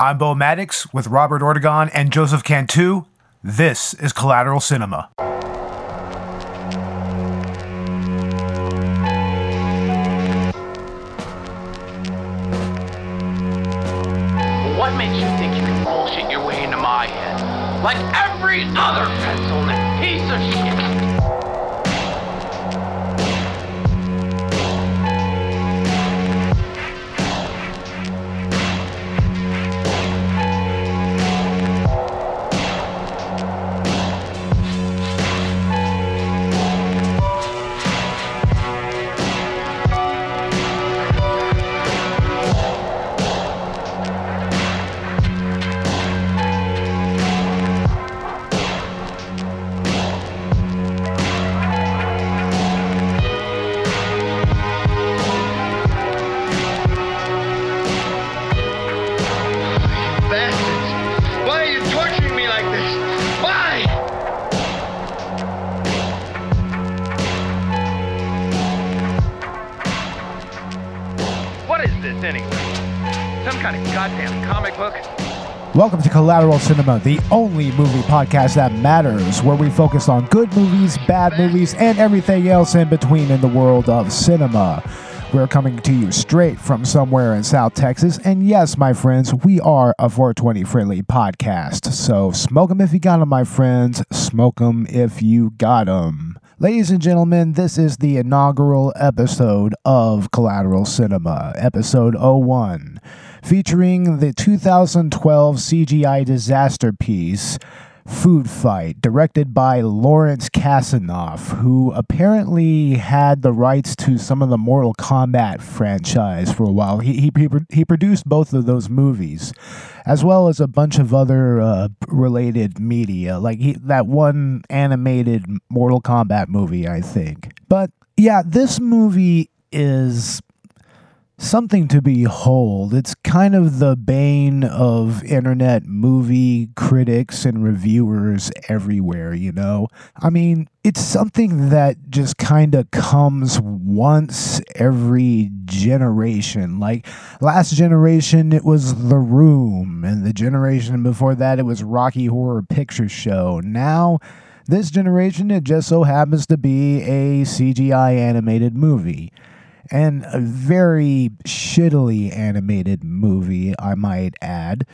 I'm Bo Maddox with Robert Ortegon and Joseph Cantu. This is Collateral Cinema. What makes you think you can bullshit your way into my head? Like every other pencil neck piece of shit. Welcome to Collateral Cinema, the only movie podcast that matters, where we focus on good movies, bad movies, and everything else in between in the world of cinema. We're coming to you straight from somewhere in South Texas, and yes, my friends, we are a 420 friendly podcast. So smoke 'em if you got 'em, my friends. Smoke 'em if you got 'em. Ladies and gentlemen, this is the inaugural episode of Collateral Cinema, episode 01 featuring the 2012 CGI disaster piece Food Fight, directed by Lawrence Kasanoff, who apparently had the rights to some of the Mortal Kombat franchise for a while. He, he, he, produced both of those movies, as well as a bunch of other uh, related media, like he, that one animated Mortal Kombat movie, I think. But yeah, this movie is something to behold. It's kind of the bane of internet movie critics and reviewers everywhere, you know? I mean, it's something that just kind of comes once every generation. Like last generation, it was The Room, and the generation before that, it was Rocky Horror Picture Show. Now, this generation, it just so happens to be a CGI animated movie and a very shittily animated movie, I might add.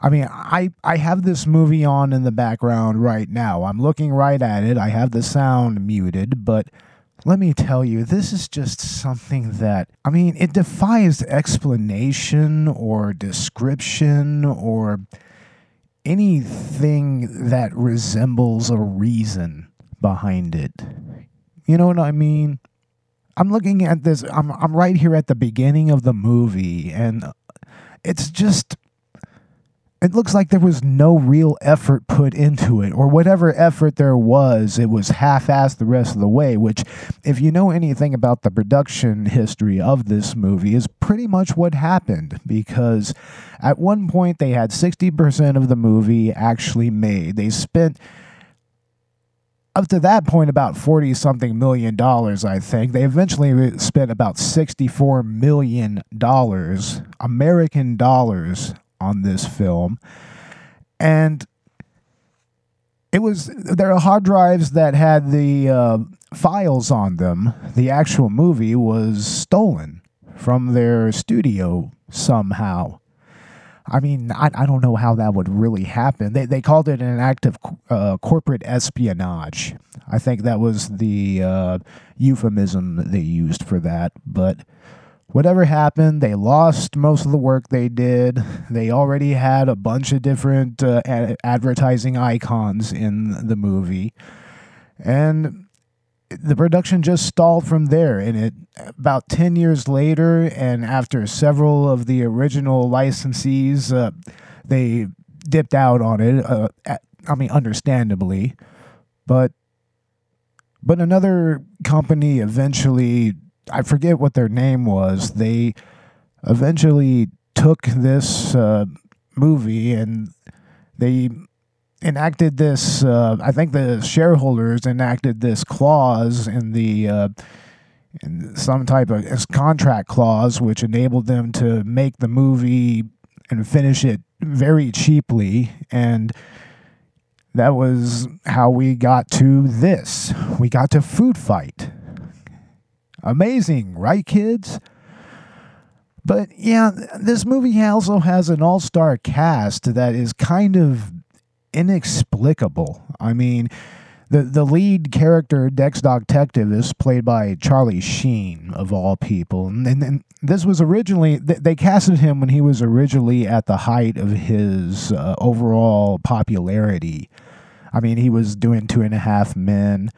I mean, I, I have this movie on in the background right now. I'm looking right at it. I have the sound muted, but let me tell you, this is just something that, I mean, it defies explanation or description or anything that resembles a reason behind it. You know what I mean? I'm looking at this. I'm I'm right here at the beginning of the movie, and it's just. It looks like there was no real effort put into it, or whatever effort there was, it was half-assed the rest of the way. Which, if you know anything about the production history of this movie, is pretty much what happened. Because at one point they had sixty percent of the movie actually made. They spent up to that point about 40 something million dollars i think. They eventually spent about 64 million dollars american dollars on this film. And it was there are hard drives that had the uh, files on them. The actual movie was stolen from their studio somehow I mean, I, I don't know how that would really happen. They, they called it an act of uh, corporate espionage. I think that was the uh, euphemism they used for that. But whatever happened, they lost most of the work they did. They already had a bunch of different uh, ad- advertising icons in the movie. And the production just stalled from there and it about 10 years later and after several of the original licensees uh, they dipped out on it uh, at, i mean understandably. But but another company eventually i forget what their name was they eventually took this uh, movie and they enacted this. Uh, I think the shareholders enacted this clause in the uh, in some type of contract clause, which enabled them to make the movie and finish it very cheaply. And that was how we got to this. We got to Food Fight. Amazing, right, kids? But yeah, this movie also has an all star cast that is kind of inexplicable. I mean, the the lead character Dex Detective is played by Charlie Sheen of all people, and, and this was originally they, they, casted him when he was originally at the height of his uh, overall popularity. I mean, he was doing Two and a Half Men.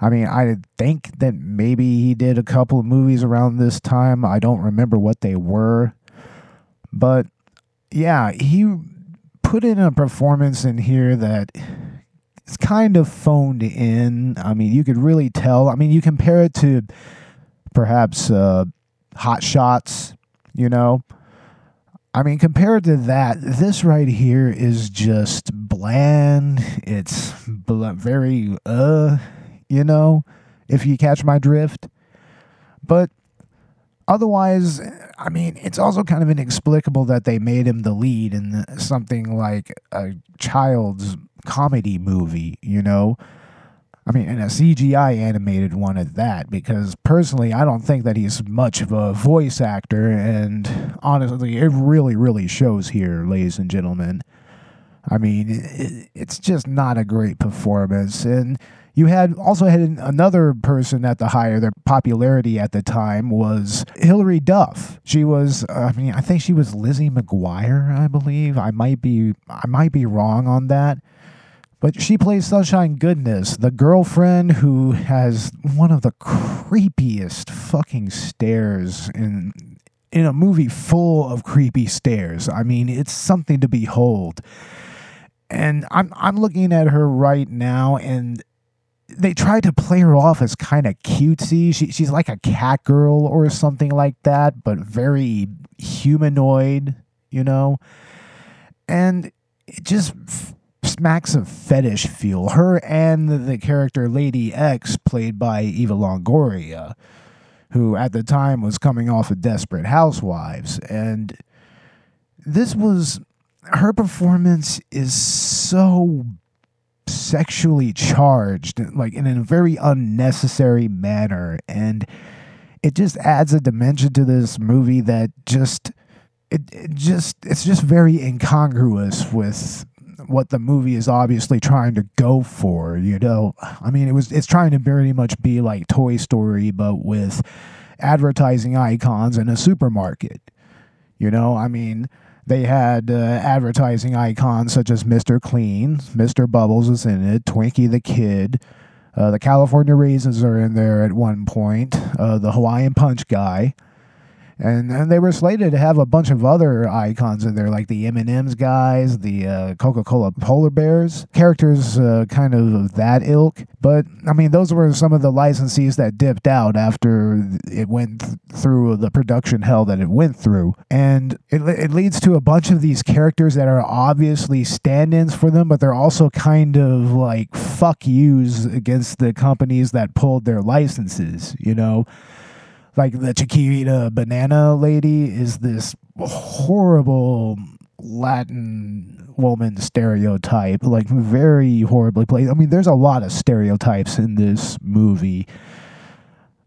I mean, I think that maybe he did a couple of movies around this time. I don't remember what they were, but yeah, he put in a performance in here that it's kind of phoned in. I mean, you could really tell. I mean, you compare it to perhaps uh, Hot Shots, you know. I mean, compared to that, this right here is just bland. It's bl- very, uh, you know, if you catch my drift. But otherwise, I mean, it's also kind of inexplicable that they made him the lead in something like a child's comedy movie, you know? I mean, and a CGI animated one at that, because personally, I don't think that he's much of a voice actor, and honestly, it really, really shows here, ladies and gentlemen. I mean, it's just not a great performance, and you had also had another person at the higher. their popularity at the time was Hilary Duff. She was, I mean, I think she was Lizzie McGuire, I believe. I might be, I might be wrong on that but she plays Sunshine Goodness, the girlfriend who has one of the creepiest fucking stares in in a movie full of creepy stares. I mean, it's something to behold. And I'm I'm looking at her right now and they tried to play her off as kind of cutesy. She, she's like a cat girl or something like that, but very humanoid, you know? And it just smacks of fetish feel. Her and the character Lady X, played by Eva Longoria, who at the time was coming off of Desperate Housewives. And this was her performance is so sexually charged, like in a very unnecessary manner. And it just adds a dimension to this movie that just. It, it just it's just very incongruous with what the movie is obviously trying to go for. You know, I mean, it was it's trying to very much be like Toy Story, but with advertising icons in a supermarket. You know, I mean, they had uh, advertising icons such as Mr. Clean, Mr. Bubbles is in it, Twinkie the Kid. Uh, the California Raisins are in there at one point. Uh, the Hawaiian Punch guy and and they were slated to have a bunch of other icons in there, like the M and M's guys, the uh, Coca Cola polar bears, characters uh, kind of that ilk. But I mean, those were some of the licensees that dipped out after it went th- through the production hell that it went through, and it it leads to a bunch of these characters that are obviously stand-ins for them, but they're also kind of like fuck yous against the companies that pulled their licenses. You know like the Chiquita banana lady is this horrible Latin woman stereotype, like very horribly played. I mean, there's a lot of stereotypes in this movie.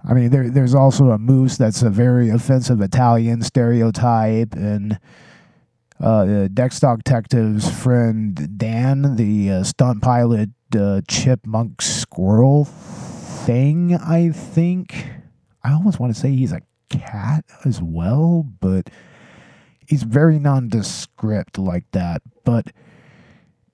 I mean, there there's also a moose that's a very offensive Italian stereotype, and uh, Detective's friend Dan, the uh, stunt pilot uh, chipmunk squirrel thing, I think. I almost want to say he's a cat as well, but he's very nondescript like that. But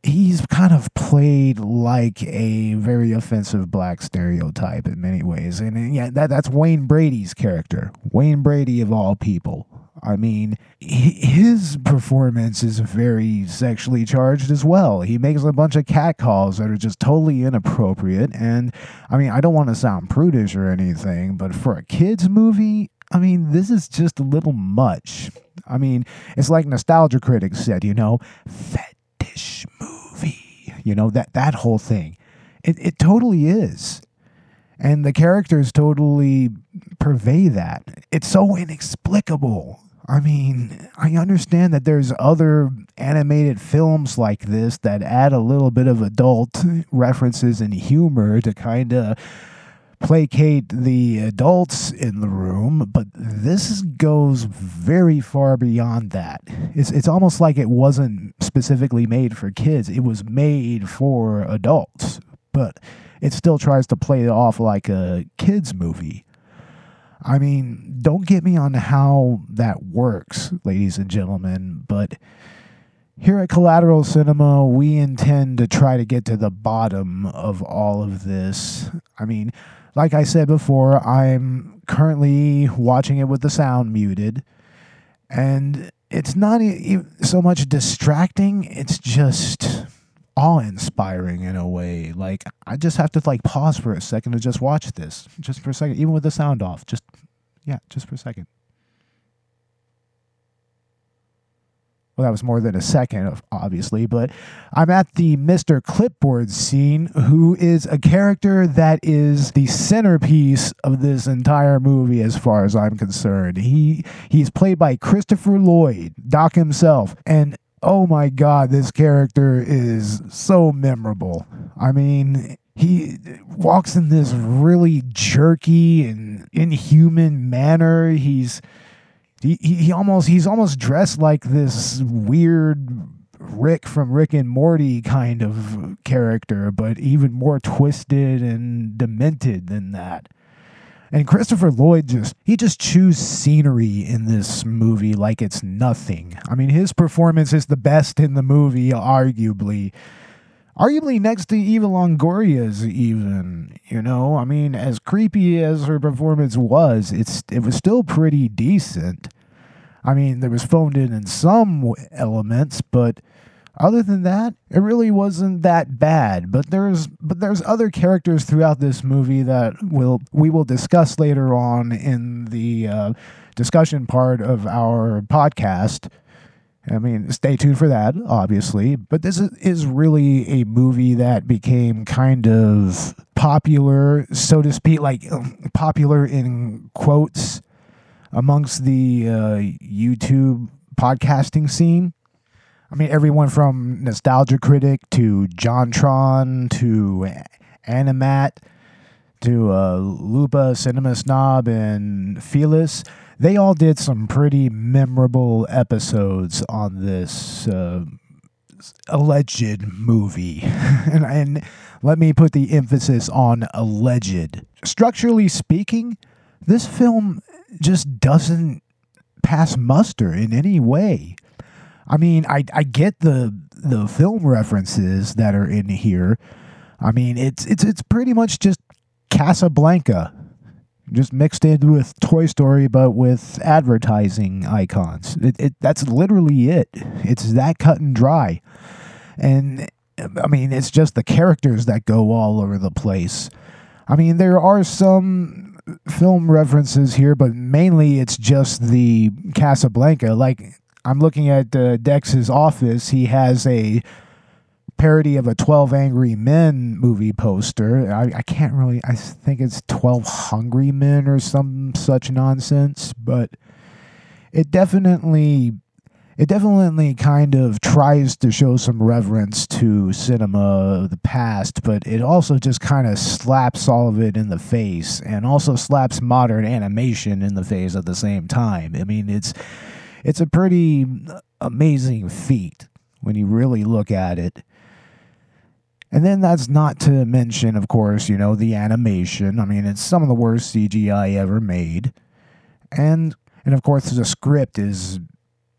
he's kind of played like a very offensive black stereotype in many ways. And yeah, that, that's Wayne Brady's character. Wayne Brady, of all people. I mean, his performance is very sexually charged as well. He makes a bunch of cat calls that are just totally inappropriate. And I mean, I don't want to sound prudish or anything, but for a kids' movie, I mean, this is just a little much. I mean, it's like Nostalgia Critics said, you know, fetish movie. You know, that, that whole thing. It, it totally is. And the characters totally purvey that. It's so inexplicable. I mean, I understand that there's other animated films like this that add a little bit of adult references and humor to kind of placate the adults in the room, but this goes very far beyond that. It's it's almost like it wasn't specifically made for kids. It was made for adults, but it still tries to play it off like a kids movie. I mean, don't get me on how that works, ladies and gentlemen, but here at Collateral Cinema, we intend to try to get to the bottom of all of this. I mean, like I said before, I'm currently watching it with the sound muted, and it's not e- so much distracting, it's just awe inspiring in a way. Like, I just have to like pause for a second to just watch this, just for a second, even with the sound off. Just, yeah, just for a second. Well, that was more than a second, obviously, but I'm at the Mr. Clipboard scene, who is a character that is the centerpiece of this entire movie, as far as I'm concerned. He he's played by Christopher Lloyd, Doc himself, and oh my God, this character is so memorable. I mean, he walks in this really jerky and inhuman manner. He's he, he, almost he's almost dressed like this weird Rick from Rick and Morty kind of character, but even more twisted and demented than that. And Christopher Lloyd just he just chews scenery in this movie like it's nothing. I mean, his performance is the best in the movie, arguably. Arguably next to Eva Longoria's even, you know? I mean, as creepy as her performance was, it's it was still pretty decent. I mean, there was phoned in in some elements, but other than that, it really wasn't that bad. But there's but there's other characters throughout this movie that will we will discuss later on in the uh, discussion part of our podcast. I mean, stay tuned for that, obviously. But this is, really a movie that became kind of popular, so to speak, like um, popular in quotes amongst the uh, YouTube podcasting scene. I mean, everyone from Nostalgia Critic to JonTron to Animat to uh, Lupa, Cinema Snob, and Phelous. They all did some pretty memorable episodes on this uh, alleged movie. and, and let me put the emphasis on alleged. Structurally speaking, this film just doesn't pass muster in any way. I mean, I I get the the film references that are in here. I mean, it's it's it's pretty much just Casablanca, just mixed in with Toy Story, but with advertising icons. It, it that's literally it. It's that cut and dry, and I mean, it's just the characters that go all over the place. I mean, there are some film references here, but mainly it's just the Casablanca. Like I'm looking at uh, Dex's office. He has a parody of a 12 Angry Men movie poster. I, I can't really, I think it's 12 Hungry Men or some such nonsense, but it definitely. It definitely kind of tries to show some reverence to cinema of the past, but it also just kind of slaps all of it in the face and also slaps modern animation in the face at the same time. I mean, it's it's a pretty amazing feat when you really look at it. And then that's not to mention, of course, you know, the animation. I mean, it's some of the worst CGI ever made. And and of course the script is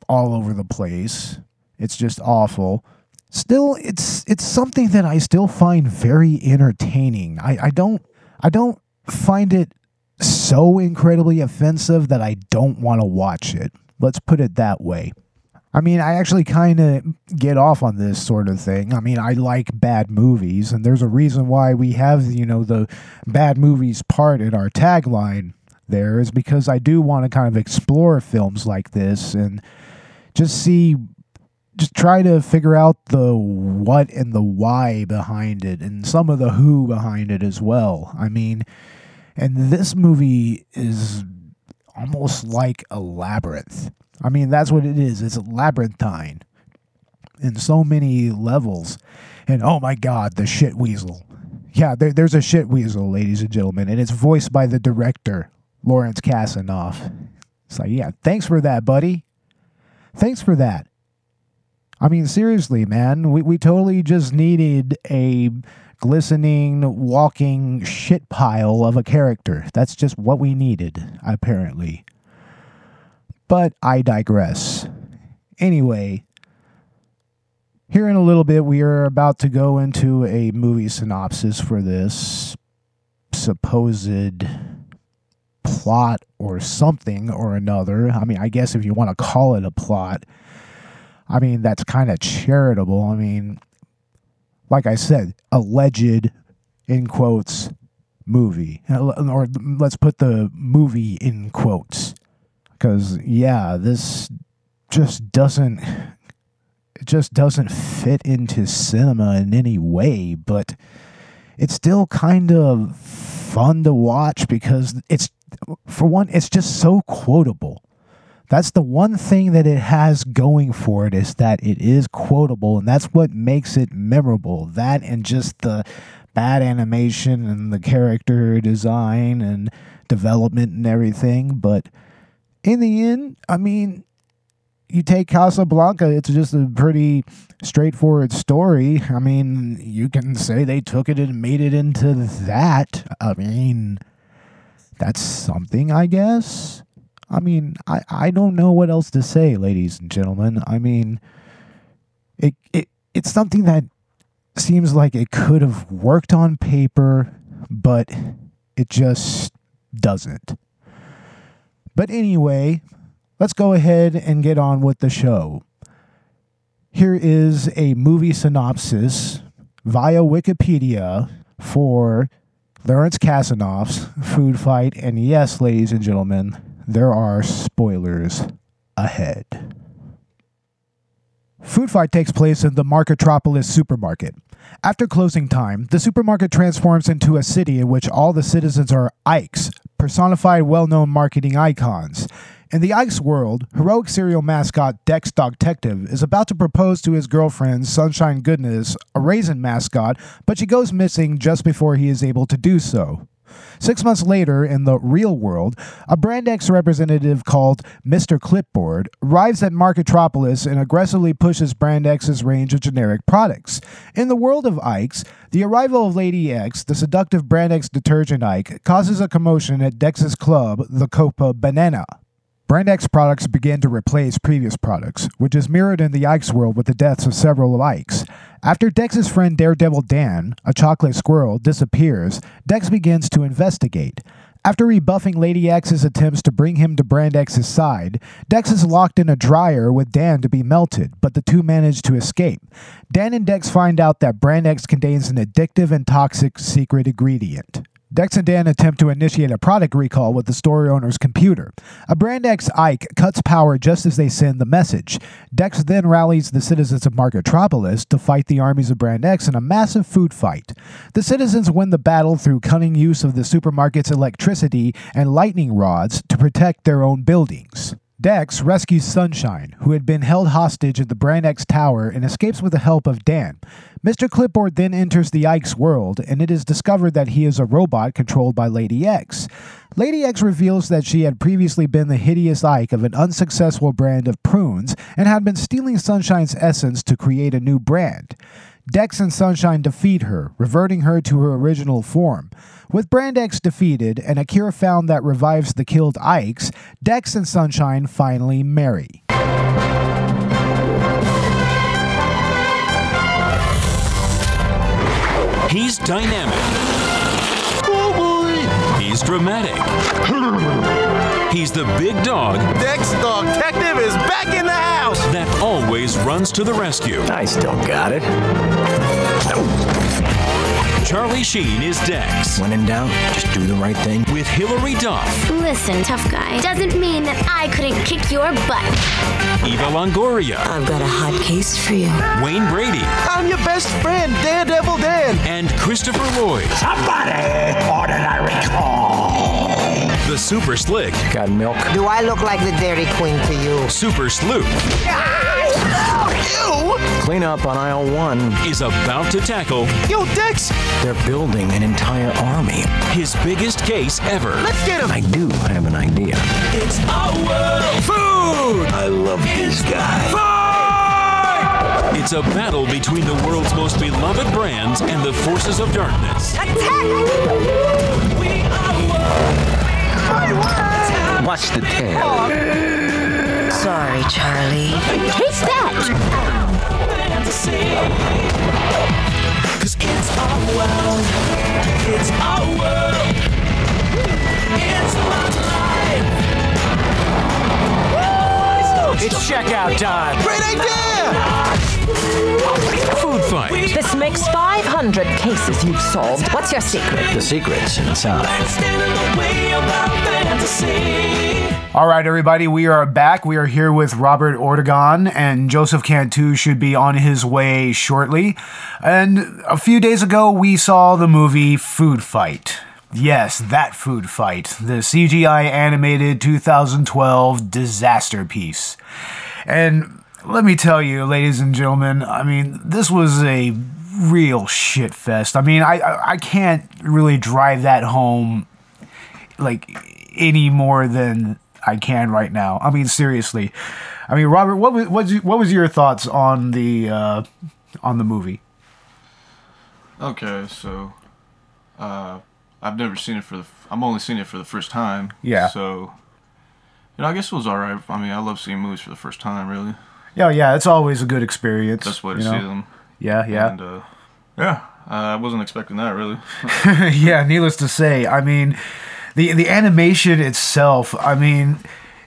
all over the place. It's just awful. Still, it's it's something that I still find very entertaining. I, I don't I don't find it so incredibly offensive that I don't want to watch it. Let's put it that way. I mean, I actually kind of get off on this sort of thing. I mean, I like bad movies, and there's a reason why we have, you know, the bad movies part in our tagline there is because I do want to kind of explore films like this and just see, just try to figure out the what and the why behind it and some of the who behind it as well. I mean, and this movie is almost like a labyrinth. I mean, that's what it is. It's labyrinthine in so many levels. And oh my God, the shit weasel. Yeah, there, there's a shit weasel, ladies and gentlemen, and it's voiced by the director, Lawrence Kasanoff. It's like, yeah, thanks for that, buddy. Thanks for that. I mean, seriously, man, we, we totally just needed a glistening, walking shit pile of a character. That's just what we needed, apparently. But I digress. Anyway, here in a little bit, we are about to go into a movie synopsis for this supposed plot or something or another. I mean, I guess if you want to call it a plot, I mean, that's kind of charitable. I mean, like I said, alleged, in quotes, movie. Or let's put the movie in quotes. Because, yeah, this just doesn't. It just doesn't fit into cinema in any way, but it's still kind of fun to watch because it's, for one, it's just so quotable. That's the one thing that it has going for it is that it is quotable, and that's what makes it memorable. That and just the bad animation and the character design and development and everything. But in the end, I mean, you take Casablanca, it's just a pretty straightforward story. I mean, you can say they took it and made it into that. I mean, that's something, I guess. I mean, I, I don't know what else to say, ladies and gentlemen. I mean, it, it it's something that seems like it could have worked on paper, but it just doesn't. But anyway, let's go ahead and get on with the show. Here is a movie synopsis via Wikipedia for Lawrence Kasanoff's Food Fight. And yes, ladies and gentlemen, there are spoilers ahead. Food Fight takes place in the Marketropolis supermarket. After closing time, the supermarket transforms into a city in which all the citizens are Ikes, personified well known marketing icons. In the Ike's world, heroic cereal mascot Dex Detective is about to propose to his girlfriend, Sunshine Goodness, a raisin mascot, but she goes missing just before he is able to do so. Six months later, in the real world, a Brand X representative called Mr. Clipboard arrives at Marketropolis and aggressively pushes Brand X's range of generic products. In the world of Ike's, the arrival of Lady X, the seductive Brand X detergent Ike, causes a commotion at Dex's club, the Copa Banana. Brand X products began to replace previous products, which is mirrored in the Ike's world with the deaths of several Ike's. After Dex's friend Daredevil Dan, a chocolate squirrel, disappears, Dex begins to investigate. After rebuffing Lady X's attempts to bring him to Brand X's side, Dex is locked in a dryer with Dan to be melted, but the two manage to escape. Dan and Dex find out that Brand X contains an addictive and toxic secret ingredient. Dex and Dan attempt to initiate a product recall with the store owner's computer. A Brand X Ike cuts power just as they send the message. Dex then rallies the citizens of Marketropolis to fight the armies of Brand X in a massive food fight. The citizens win the battle through cunning use of the supermarket's electricity and lightning rods to protect their own buildings. Dex rescues Sunshine, who had been held hostage at the Brand X Tower, and escapes with the help of Dan. Mr. Clipboard then enters the Ike's world, and it is discovered that he is a robot controlled by Lady X. Lady X reveals that she had previously been the hideous Ike of an unsuccessful brand of prunes and had been stealing Sunshine's essence to create a new brand. Dex and Sunshine defeat her, reverting her to her original form. With Brand X defeated and a cure found that revives the killed Ikes, Dex and Sunshine finally marry. He's dynamic. Oh boy! He's dramatic. He's the big dog Dex Dog Detective is back in the house. that always runs to the rescue. I still got it. Charlie Sheen is Dex. When in doubt, just do the right thing. With Hilary Duff, Listen, tough guy, doesn't mean that I couldn't kick your butt. Eva Longoria, I've got a hot case for you. Wayne Brady, I'm your best friend, Daredevil Dan. and Christopher Lloyd. Somebody ordered a recall. The Super Slick, Got milk? Do I look like the Dairy Queen to you? Super Sleuth Clean up on aisle one. is about to tackle Yo, Dex! They're building an entire army. his biggest case ever. Let's get him! I do I have an idea. It's our world. Food! I love this guy. It's a battle between the world's most beloved brands and the forces of darkness. Watch the tail. Sorry, Charlie. Taste that. Cause it's our world. It's our world. It's my life. It's checkout time! Great idea! Food fight. This makes 500 cases you've solved. What's your secret? The secret's inside. All right, everybody, we are back. We are here with Robert Ortegon, and Joseph Cantu should be on his way shortly. And a few days ago, we saw the movie Food Fight. Yes, that food fight, the CGI animated 2012 disaster piece. And let me tell you, ladies and gentlemen, I mean, this was a real shit fest. I mean, I I, can't really drive that home like any more than I can right now. I mean, seriously. I mean, Robert, what was what what was your thoughts on the uh, on the movie? Okay, so uh, I've never seen it for the. I'm only seeing it for the first time. Yeah. So, you know, I guess it was alright. I mean, I love seeing movies for the first time. Really, Yeah, yeah, it's always a good experience. that's way to you see them. Yeah, yeah. And uh, yeah, uh, I wasn't expecting that really. yeah, needless to say, I mean, the the animation itself, I mean,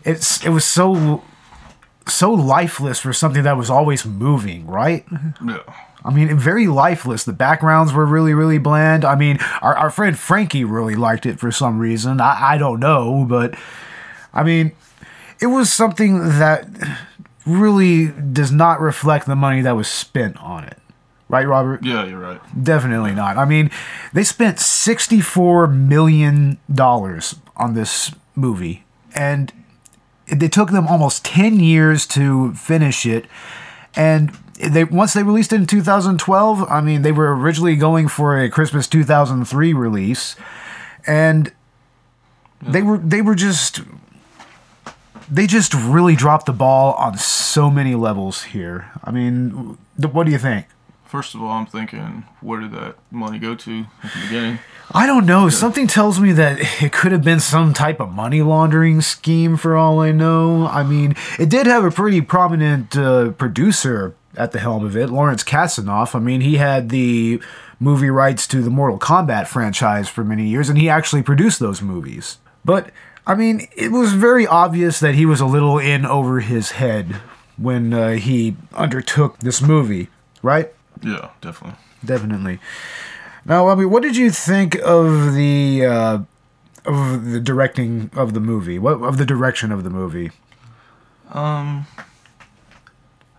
it's it was so so lifeless for something that was always moving, right? yeah. I mean, very lifeless. The backgrounds were really, really bland. I mean, our, our friend Frankie really liked it for some reason. I, I don't know, but I mean, it was something that really does not reflect the money that was spent on it. Right, Robert? Yeah, you're right. Definitely not. I mean, they spent $64 million on this movie, and they took them almost 10 years to finish it. And they once they released it in 2012, I mean, they were originally going for a Christmas 2003 release, and they were they were just they just really dropped the ball on so many levels here. I mean, what do you think? First of all, I'm thinking, where did that money go to at the beginning? I don't know. Something tells me that it could have been some type of money laundering scheme for all I know. I mean, it did have a pretty prominent uh, producer at the helm of it, Lawrence Kasanoff. I mean, he had the movie rights to the Mortal Kombat franchise for many years, and he actually produced those movies. But, I mean, it was very obvious that he was a little in over his head when uh, he undertook this movie, right? Yeah, definitely. Definitely. Now, I mean, what did you think of the uh, of the directing of the movie? What of the direction of the movie? Um,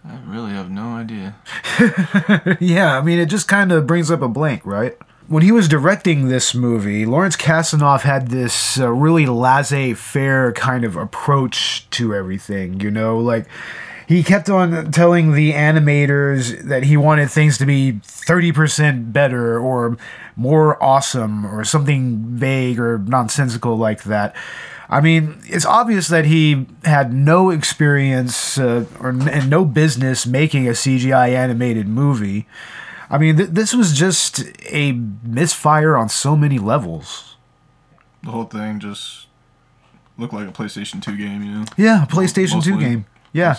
I really have no idea. yeah, I mean, it just kind of brings up a blank, right? When he was directing this movie, Lawrence Kasanoff had this uh, really laissez-faire kind of approach to everything. You know, like he kept on telling the animators that he wanted things to be 30% better or more awesome or something vague or nonsensical like that. I mean, it's obvious that he had no experience uh, or and no business making a CGI animated movie. I mean, th- this was just a misfire on so many levels. The whole thing just looked like a PlayStation 2 game, you know? Yeah, a PlayStation 2 game. Yeah.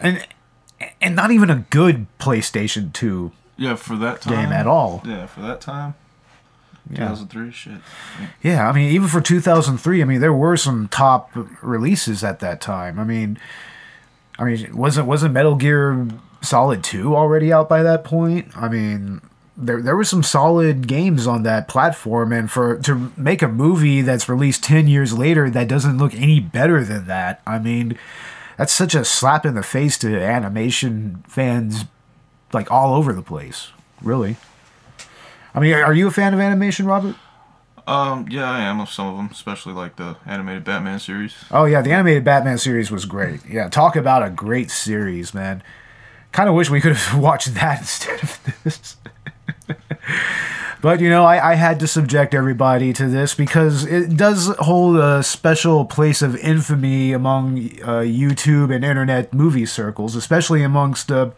And and not even a good PlayStation 2 Yeah, for that time. game at all. Yeah, for that time. Yeah. 2003, shit. Yeah, I mean, even for 2003, I mean, there were some top releases at that time. I mean, I mean, wasn't wasn't Metal Gear Solid 2 already out by that point? I mean, there there were some solid games on that platform, and for to make a movie that's released 10 years later that doesn't look any better than that, I mean, that's such a slap in the face to animation fans, like all over the place. Really. I mean, are you a fan of animation, Robert? Um, yeah, I am of some of them, especially like the animated Batman series. Oh yeah, the animated Batman series was great. Yeah, talk about a great series, man. Kind of wish we could have watched that instead of this. but you know, I, I had to subject everybody to this because it does hold a special place of infamy among uh, YouTube and internet movie circles, especially amongst uh,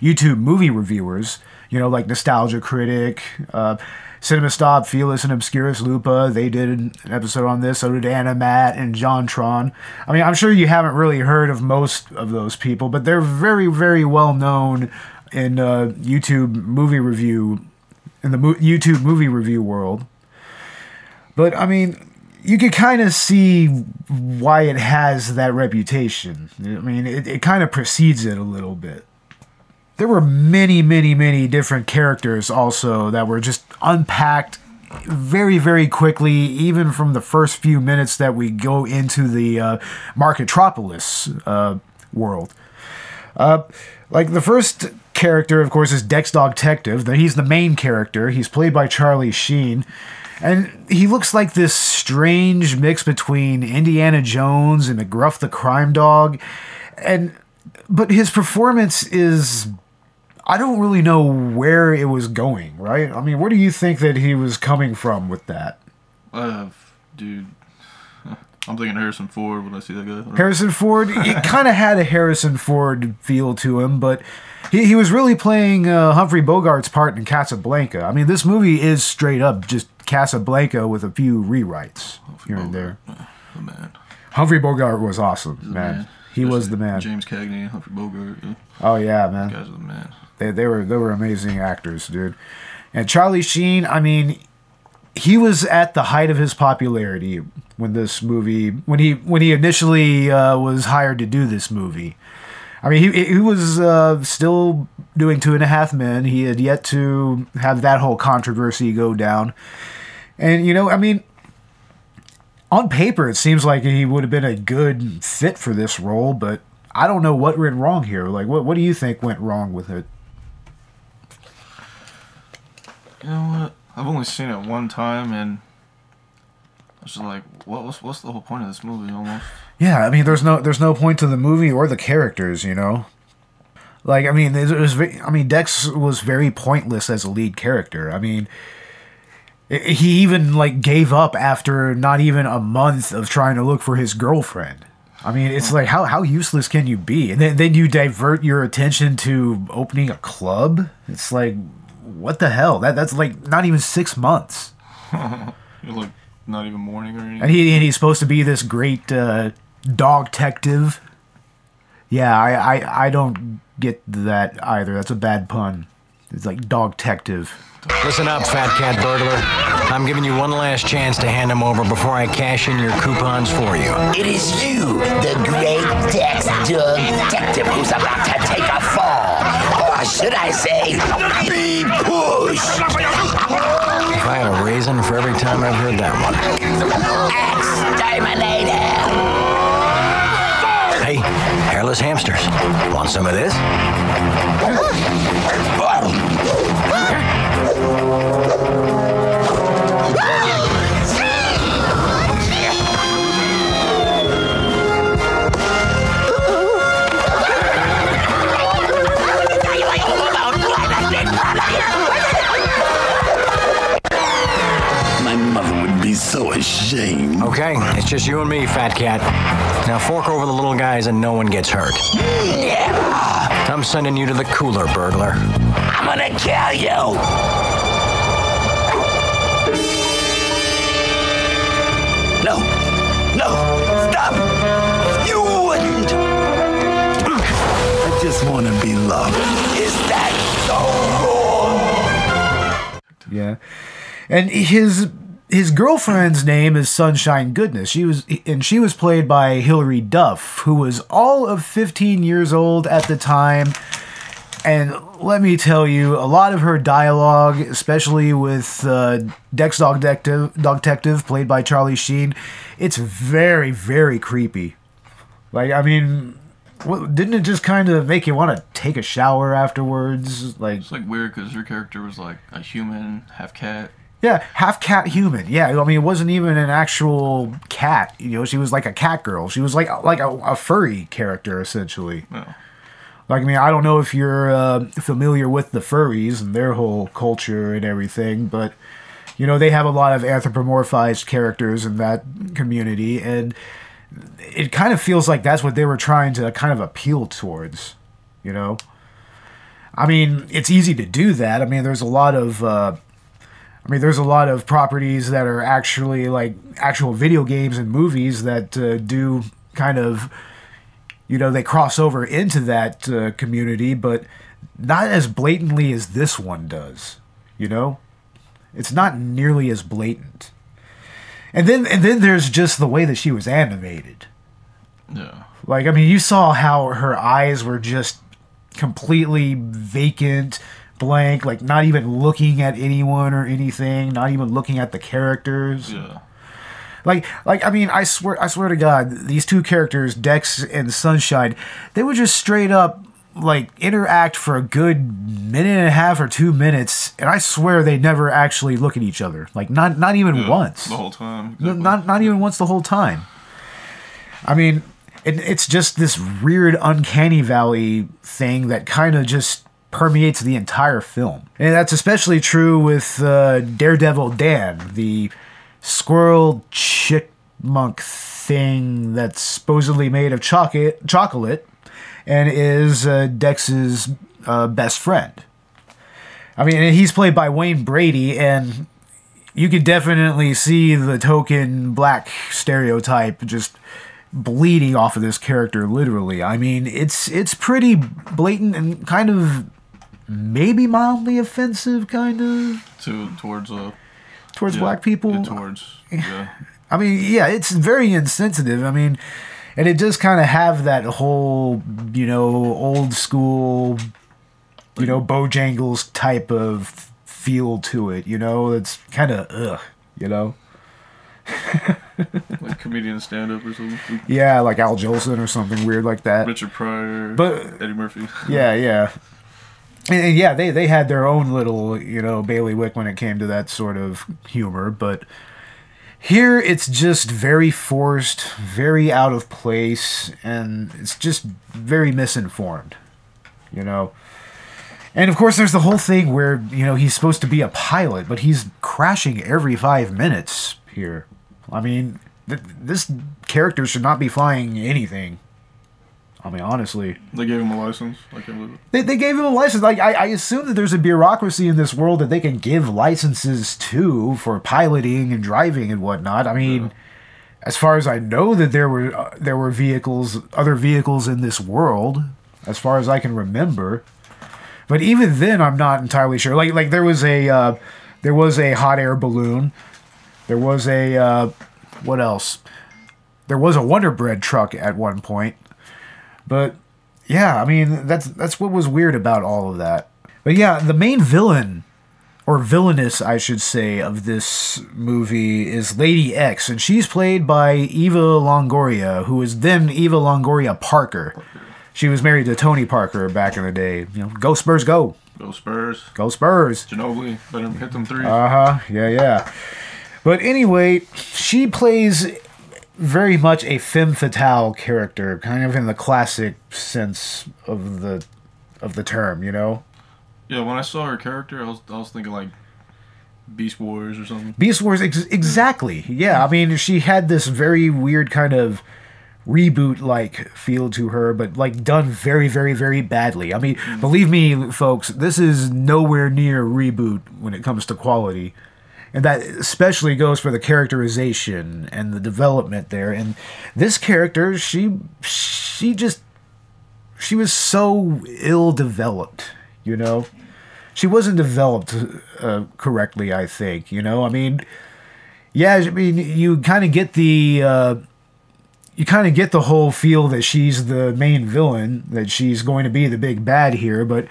YouTube movie reviewers. You know, like Nostalgia Critic. Uh, Cinema Snob, Phelous and Obscurus Lupa, they did an episode on this. So did Animat and JonTron. I mean, I'm sure you haven't really heard of most of those people, but they're very, very well known in uh, YouTube movie review, in the YouTube movie review world. But I mean, you could kind of see why it has that reputation. I mean, it, it kind of precedes it a little bit there were many, many, many different characters also that were just unpacked very, very quickly, even from the first few minutes that we go into the uh, Marketropolis uh, world. Uh, like the first character, of course, is Dex Dog Detective. He's the main character. He's played by Charlie Sheen. And he looks like this strange mix between Indiana Jones and McGruff the Crime Dog. And but his performance is I don't really know where it was going, right? I mean, where do you think that he was coming from with that? Uh, dude, I'm thinking Harrison Ford when I see that guy. Harrison Ford, it kind of had a Harrison Ford feel to him, but he, he was really playing uh, Humphrey Bogart's part in Casablanca. I mean, this movie is straight up just Casablanca with a few rewrites Humphrey here Bogart, and there. The man. Humphrey Bogart was awesome, man. man. He Especially was the man. James Cagney, Humphrey Bogart. Yeah. Oh yeah, man. Those guys are the man. They they were they were amazing actors, dude. And Charlie Sheen, I mean, he was at the height of his popularity when this movie when he when he initially uh, was hired to do this movie. I mean, he he was uh, still doing Two and a Half Men. He had yet to have that whole controversy go down, and you know, I mean, on paper, it seems like he would have been a good fit for this role, but I don't know what went wrong here. Like, what what do you think went wrong with it? You know what? I've only seen it one time, and I was just like, what, what's what's the whole point of this movie? Almost. Yeah, I mean, there's no there's no point to the movie or the characters, you know. Like, I mean, it was. I mean, Dex was very pointless as a lead character. I mean, he even like gave up after not even a month of trying to look for his girlfriend. I mean, it's like how how useless can you be? And then then you divert your attention to opening a club. It's like what the hell? That that's like not even six months. You're like not even morning or anything. And he and he's supposed to be this great uh, dog detective. Yeah, I, I I don't get that either. That's a bad pun. It's like dog detective. Listen up, fat cat burglar. I'm giving you one last chance to hand him over before I cash in your coupons for you. It is you, the great Dex Dog Detective, who's about to take a fall. Or should I say, be pushed. If I had a reason for every time I've heard that one. Exterminator! Hey, hairless hamsters. Want some of this? It's just you and me, fat cat. Now fork over the little guys and no one gets hurt. I'm sending you to the cooler, burglar. I'm gonna kill you! No! No! Stop! You wouldn't! I just want to be loved. Is that so wrong? Yeah, and his his girlfriend's name is Sunshine Goodness. She was and she was played by Hilary Duff, who was all of 15 years old at the time. And let me tell you, a lot of her dialogue, especially with uh, Dex Dog Detective, Dog Detective, played by Charlie Sheen, it's very, very creepy. Like, I mean, what, didn't it just kind of make you want to take a shower afterwards? Like, It's like weird because her character was like a human, half cat. Yeah, half cat human. Yeah, I mean, it wasn't even an actual cat. You know, she was like a cat girl. She was like like a, a furry character essentially. Like, I mean, I don't know if you're uh, familiar with the furries and their whole culture and everything, but you know, they have a lot of anthropomorphized characters in that community, and it kind of feels like that's what they were trying to kind of appeal towards. You know, I mean, it's easy to do that. I mean, there's a lot of. Uh, I mean, there's a lot of properties that are actually like actual video games and movies that uh, do kind of, you know, they cross over into that uh, community, but not as blatantly as this one does. You know, it's not nearly as blatant. And then and then there's just the way that she was animated. Yeah. Like I mean, you saw how her eyes were just completely vacant, blank, like not even looking at anyone or anything, not even looking at the characters. Yeah. Like like I mean, I swear I swear to God, these two characters, Dex and Sunshine, they would just straight up like interact for a good minute and a half or two minutes, and I swear they never actually look at each other. Like not not even Yeah, once. The whole time. No, Not not even once the whole time. I mean, it, it's just this weird uncanny valley thing that kind of just permeates the entire film, and that's especially true with uh, Daredevil Dan, the squirrel chipmunk thing that's supposedly made of chocolate, chocolate, and is uh, Dex's uh, best friend. I mean, he's played by Wayne Brady, and you can definitely see the token black stereotype just bleeding off of this character literally i mean it's it's pretty blatant and kind of maybe mildly offensive kind of To towards uh. towards yeah, black people yeah, towards yeah. i mean yeah it's very insensitive i mean and it does kind of have that whole you know old school you know bojangles type of feel to it you know it's kind of ugh you know like comedian stand up or something. Yeah, like Al Jolson or something weird like that. Richard Pryor. But- Eddie Murphy. Yeah, yeah. And, and yeah, they, they had their own little, you know, bailiwick when it came to that sort of humor, but here it's just very forced, very out of place, and it's just very misinformed, you know. And of course, there's the whole thing where, you know, he's supposed to be a pilot, but he's crashing every five minutes here. I mean, th- this character should not be flying anything. I mean, honestly. They gave him a license. I can't believe it. They, they gave him a license. Like I, I assume that there's a bureaucracy in this world that they can give licenses to for piloting and driving and whatnot. I mean, as far as I know, that there were uh, there were vehicles, other vehicles in this world, as far as I can remember. But even then, I'm not entirely sure. Like like there was a uh, there was a hot air balloon. There was a uh, what else? There was a Wonder Bread truck at one point. But yeah, I mean that's that's what was weird about all of that. But yeah, the main villain or villainess, I should say, of this movie is Lady X, and she's played by Eva Longoria, who is then Eva Longoria Parker. She was married to Tony Parker back in the day. You know, go Spurs, go, Go Spurs. go Spurs. Ginobili. Better hit them three. Uh huh. Yeah, yeah. But anyway, she plays very much a femme fatale character, kind of in the classic sense of the of the term. You know, yeah, when I saw her character, I was I was thinking like Beast Wars or something. Beast Wars. Ex- exactly. Yeah. I mean, she had this very weird kind of reboot like feel to her, but like done very, very, very badly. I mean, mm. believe me, folks, this is nowhere near reboot when it comes to quality. And that especially goes for the characterization and the development there. And this character, she she just she was so ill developed, you know. She wasn't developed uh, correctly, I think. You know, I mean, yeah, I mean, you kind of get the uh, you kind of get the whole feel that she's the main villain, that she's going to be the big bad here, but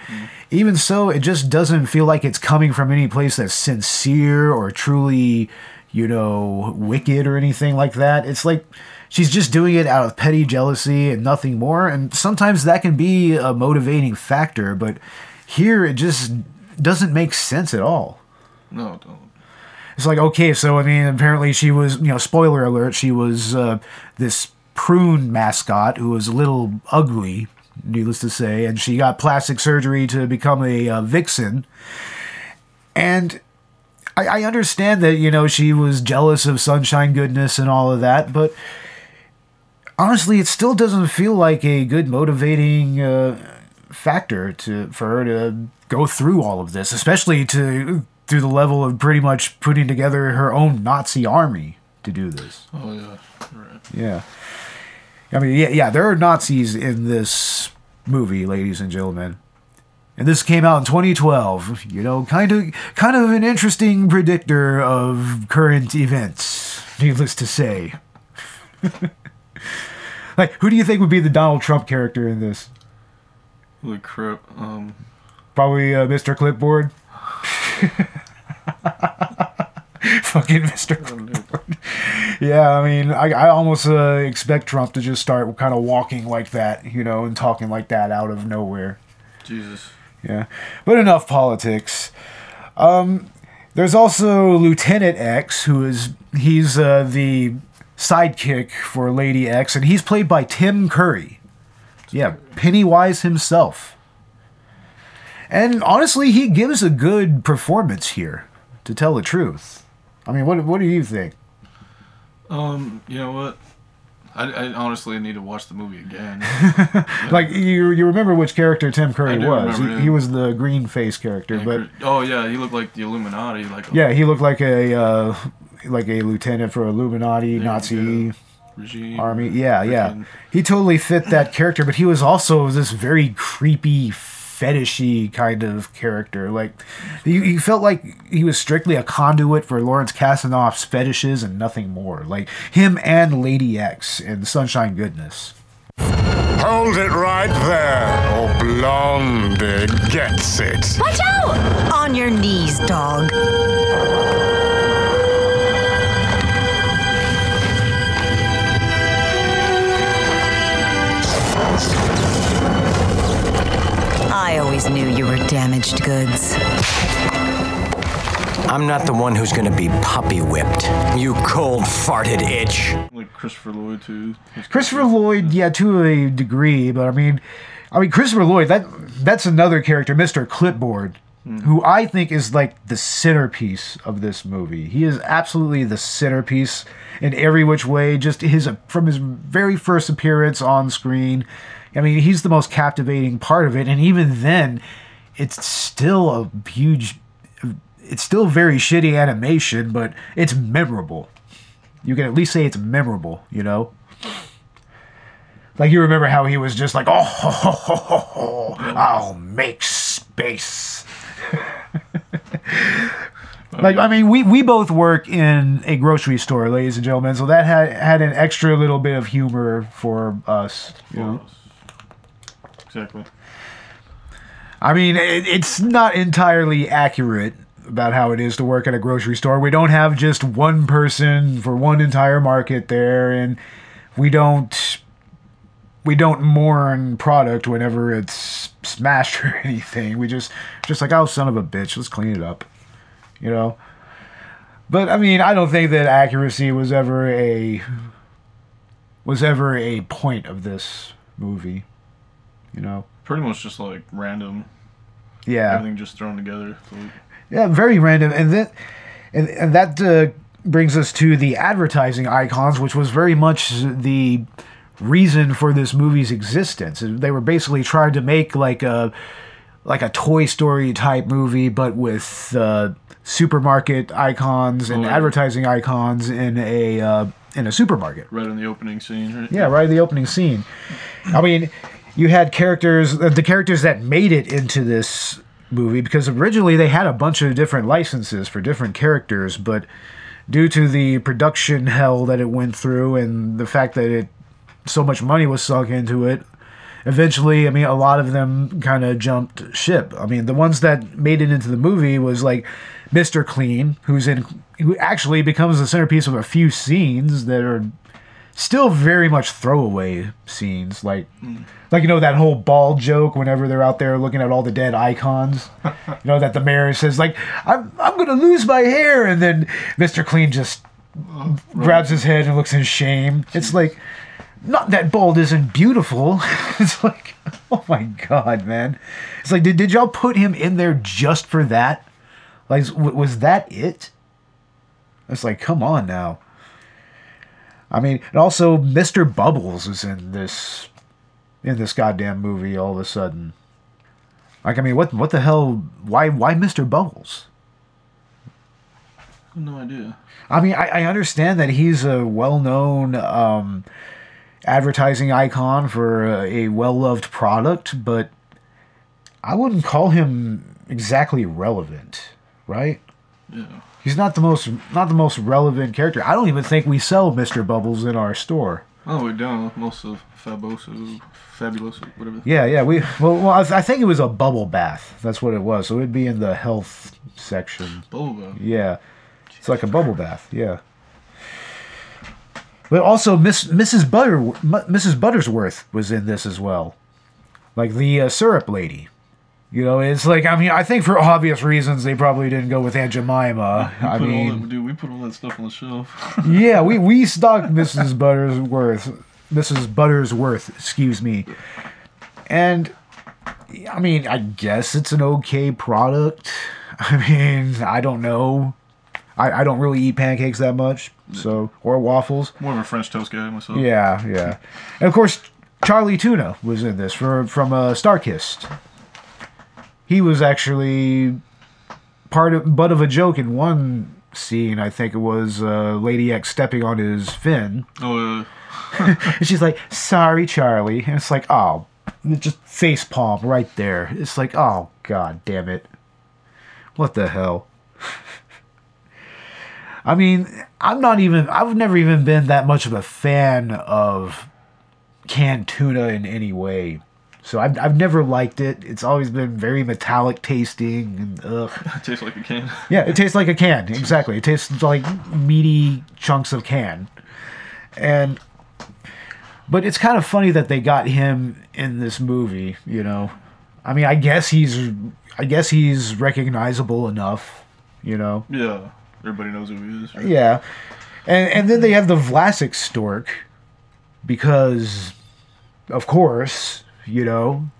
even so, it just doesn't feel like it's coming from any place that's sincere or truly, you know, wicked or anything like that. It's like she's just doing it out of petty jealousy and nothing more, and sometimes that can be a motivating factor, but here it just doesn't make sense at all. No, don't. it's like okay, so I mean, apparently she was, you know, spoiler alert, she was uh, this prune mascot who was a little ugly, needless to say, and she got plastic surgery to become a uh, vixen, and. I, I understand that you know she was jealous of sunshine goodness and all of that, but honestly, it still doesn't feel like a good motivating uh, factor to for her to go through all of this, especially to through the level of pretty much putting together her own Nazi army to do this. Oh yeah, right. Yeah, I mean, yeah, yeah, there are Nazis in this movie, ladies and gentlemen. And this came out in 2012. You know, kind of, kind of an interesting predictor of current events. Needless to say. like, who do you think would be the Donald Trump character in this? Holy crap. Um, Probably uh, Mr. Clipboard. Fucking Mr. Yeah, I mean, I, I almost uh, expect Trump to just start kind of walking like that, you know, and talking like that out of nowhere. Jesus. Yeah, but enough politics. Um, there's also Lieutenant X, who is he's uh, the sidekick for Lady X, and he's played by Tim Curry. Yeah, Pennywise himself. And honestly, he gives a good performance here, to tell the truth. I mean, what what do you think? Um, you know what? I, I honestly need to watch the movie again. like you you remember which character Tim Curry was? He, he was the green face character, Yeah, but oh yeah, he looked like the Illuminati. Like Yeah, he looked like a uh, like a lieutenant for Illuminati Nazi regime. army. Yeah, yeah. He totally fit that character, but he was also this very creepy, fetishy kind of character. Like you, you felt like he was strictly a conduit for Lawrence Kasanoff's fetishes and nothing more. Like him and Lady X and Sunshine Goodness. Hold it right there, or Blondie gets it. Watch out! On your knees, dog. I always knew you were damaged goods. I'm not the one who's gonna be puppy whipped. You cold farted itch. Like Christopher Lloyd too. Christopher Lloyd, yeah, to a degree, but I mean, I mean Christopher Lloyd. That that's another character, Mister Clipboard, mm-hmm. who I think is like the centerpiece of this movie. He is absolutely the centerpiece in every which way. Just his from his very first appearance on screen. I mean, he's the most captivating part of it, and even then, it's still a huge. It's still very shitty animation, but it's memorable. You can at least say it's memorable, you know. Like you remember how he was just like, oh, ho, ho, ho, ho, ho, I'll make space. like I mean, we we both work in a grocery store, ladies and gentlemen, so that had had an extra little bit of humor for us. You know? Exactly. I mean, it, it's not entirely accurate about how it is to work at a grocery store. We don't have just one person for one entire market there, and we don't we don't mourn product whenever it's smashed or anything. We just just like, oh, son of a bitch, let's clean it up, you know. But I mean, I don't think that accuracy was ever a was ever a point of this movie, you know. Pretty much just like random. Yeah. Everything just thrown together. Yeah, very random, and then and and that uh, brings us to the advertising icons, which was very much the reason for this movie's existence. They were basically trying to make like a like a Toy Story type movie, but with uh, supermarket icons and Oh, yeah. advertising icons in a uh, in a supermarket. right in the opening scene, right? Yeah, right in the opening scene. I mean, you had characters, uh, the characters that made it into this movie, because originally they had a bunch of different licenses for different characters, but due to the production hell that it went through and the fact that it so much money was sunk into it, eventually, I mean, a lot of them kind of jumped ship. I mean, the ones that made it into the movie was like Mr. Clean, who's in, who actually becomes the centerpiece of a few scenes that are still very much throwaway scenes, like like you know that whole ball joke whenever they're out there looking at all the dead icons. you know that the mayor says like I'm I'm gonna lose my hair, and then Mr. Clean just grabs his head and looks in shame. It's like not that bald isn't beautiful. it's like oh my god, man. It's like did did y'all put him in there just for that? Like was that it? It's like come on now. I mean, and also Mr. Bubbles is in this in this goddamn movie all of a sudden. Like I mean, what what the hell? Why why Mr. Bubbles? No idea. I mean, I, I understand that he's a well-known um, advertising icon for a, a well-loved product, but I wouldn't call him exactly relevant, right? Yeah. He's not the most not the most relevant character. I don't even think we sell Mr. Bubbles in our store. Oh, we don't. Most of Faboso, Fabuloso, whatever. Yeah, yeah. We well, well I, th- I think it was a bubble bath. That's what it was. So it'd be in the health section. Bubble bath. Yeah, it's like a bubble bath. Yeah. But also, Miss Mrs. Butter Mrs. Buttersworth was in this as well, like the uh, syrup lady. You know, it's like I mean, I think for obvious reasons they probably didn't go with Aunt Jemima. We I put all mean, that, dude, we put all that stuff on the shelf. yeah, we we stocked Mrs. Buttersworth, Mrs. Buttersworth, excuse me, and I mean, I guess it's an okay product. I mean, I don't know. I, I don't really eat pancakes that much, so or waffles. More of a French toast guy myself. Yeah, yeah, and of course Charlie Tuna was in this for from uh, Starkist. He was actually part of butt of a joke in one scene. I think it was uh, Lady X stepping on his fin. Oh, and she's like, "Sorry, Charlie," and it's like, "Oh, just face palm right there." It's like, "Oh God, damn it! What the hell?" I mean, I'm not even. I've never even been that much of a fan of canned tuna in any way. So I've, I've never liked it. It's always been very metallic tasting and ugh. it tastes like a can. Yeah, it tastes like a can. Exactly. It tastes like meaty chunks of can. And but it's kind of funny that they got him in this movie, you know. I mean, I guess he's I guess he's recognizable enough, you know. Yeah, everybody knows who he is. right? Yeah. And and then they have the Vlasic stork because of course, you know.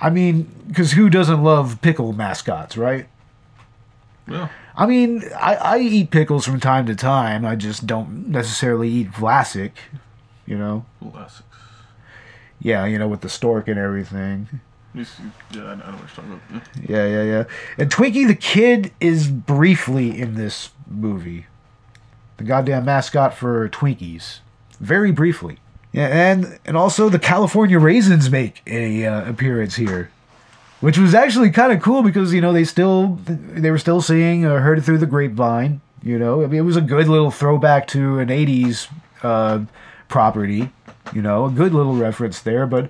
I mean, cuz who doesn't love pickle mascots, right? Yeah. I mean, I, I eat pickles from time to time. I just don't necessarily eat Vlasic, you know. Vlasic. Yeah, you know, with the stork and everything. Yeah, I know what you're talking about. Yeah. yeah, yeah. And Twinkie the Kid is briefly in this movie. The goddamn mascot for Twinkies. Very briefly. Yeah, and and also the California Raisins make a uh, appearance here. Which was actually kind of cool because, you know, they still they were still seeing uh, Heard It Through the Grapevine, you know. I mean, it was a good little throwback to an 80s uh, property, you know, a good little reference there, but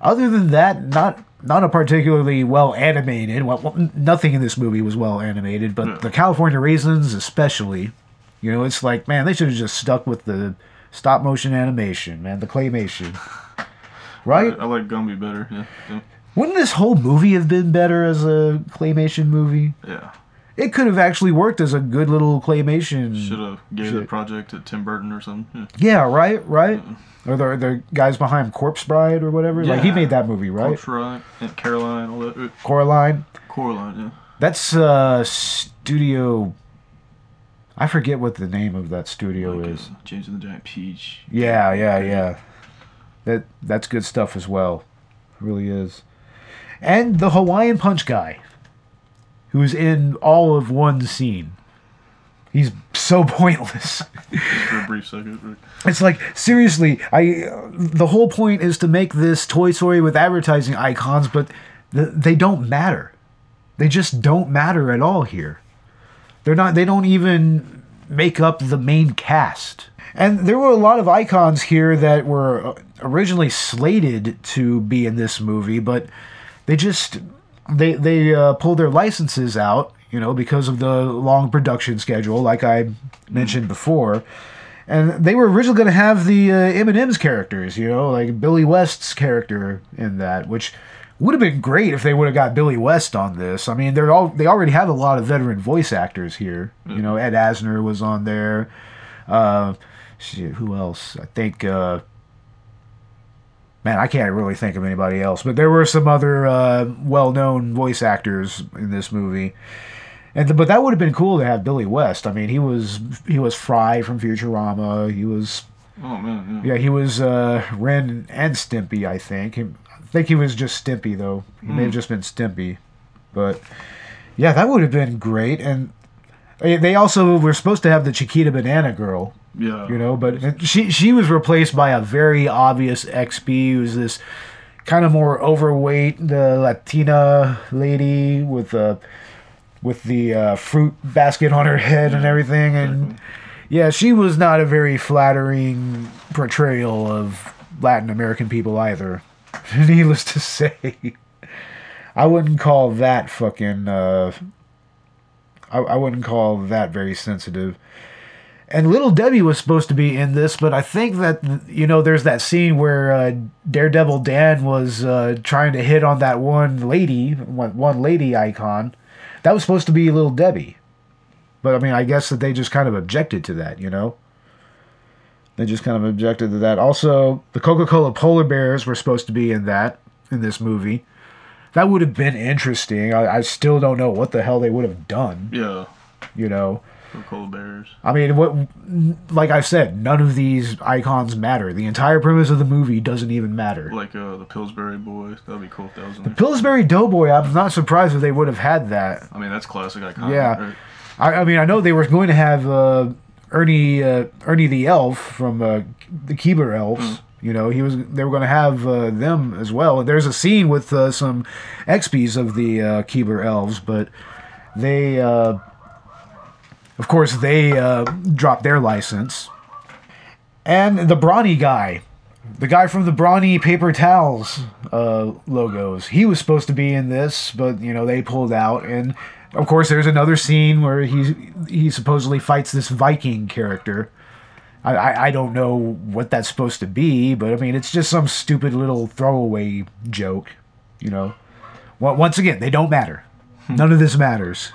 other than that, not not a particularly well animated. Well, well, nothing in this movie was well animated, but the California Raisins, especially, you know, it's like man, they should have just stuck with the stop motion animation, man, the claymation, right? I, I like Gumby better. Yeah. Yeah. Wouldn't this whole movie have been better as a claymation movie? yeah. It could have actually worked as a good little claymation. Should have gave the project to Tim Burton or something. Yeah, Yeah. right, right. Or the the guys behind Corpse Bride or whatever. Like he made that movie, right? Corpse Bride, Aunt Caroline, all that. Coraline. Coraline, yeah. That's uh studio. I forget what the name of that studio is. James and the Giant Peach. Yeah, yeah, yeah. That that's good stuff as well. It really is. And the Hawaiian Punch guy, who's in all of one scene. He's so pointless. For a brief second. Right? It's like seriously, I. Uh, the whole point is to make this Toy Story with advertising icons, but th- they don't matter. They just don't matter at all here. They're not. They don't even make up the main cast. And there were a lot of icons here that were uh, originally slated to be in this movie, but they just they they uh, pulled their licenses out, you know, because of the long production schedule, like I mentioned before. And they were originally going to have the uh, M&M's characters, you know, like Billy West's character in that, which would have been great if they would have got Billy West on this. I mean, they're all they already have a lot of veteran voice actors here. You know, Ed Asner was on there. Uh, shit, who else? I think. Uh, man, I can't really think of anybody else, but there were some other uh, well-known voice actors in this movie. And th- but that would have been cool to have Billy West. I mean, he was he was Fry from Futurama. He was Oh man, yeah. yeah, he was uh, Ren and Stimpy. I think. He, I think he was just Stimpy though. He may have Hmm. just been Stimpy, but yeah, that would have been great. And they they also were supposed to have the Chiquita Banana Girl. Yeah. You know, but she she was replaced by a very obvious expy who's this kind of more overweight, the Latina lady with the with the uh, fruit basket on her head and everything, and yeah, she was not a very flattering portrayal of Latin American people either. Needless to say, I wouldn't call that fucking. Uh, I, I wouldn't call that very sensitive. And Little Debbie was supposed to be in this, but I think that you know there's that scene where uh, Daredevil Dan was uh, trying to hit on that one lady, one, one lady icon. That was supposed to be Little Debbie, but I mean, I guess that they just kind of objected to that, you know. They just kind of objected to that. Also, the Coca-Cola polar bears were supposed to be in that in this movie. That would have been interesting. I, I still don't know what the hell they would have done. Yeah. You know. Coca-Cola Bears. I mean, what? Like I said, none of these icons matter. The entire premise of the movie doesn't even matter. Like uh, the Pillsbury Boys. That'd be cool if that was in there. The Pillsbury Doughboy. I'm not surprised if they would have had that. I mean, that's classic iconic. yeah, Right? I, I mean, I know they were going to have uh, Ernie uh, Ernie the elf from uh, the Keebler Elves. You know, he was. They were going to have uh, them as well. There's a scene with uh, some expies of the uh, Keebler Elves, but they, uh, of course, they uh, dropped their license. And the Brawny guy, the guy from the Brawny paper towels uh, logos, he was supposed to be in this, but you know they pulled out. And of course, there's another scene where he he supposedly fights this Viking character. I, I, I don't know what that's supposed to be, but I mean it's just some stupid little throwaway joke, you know. Once again, they don't matter. Hmm. None of this matters.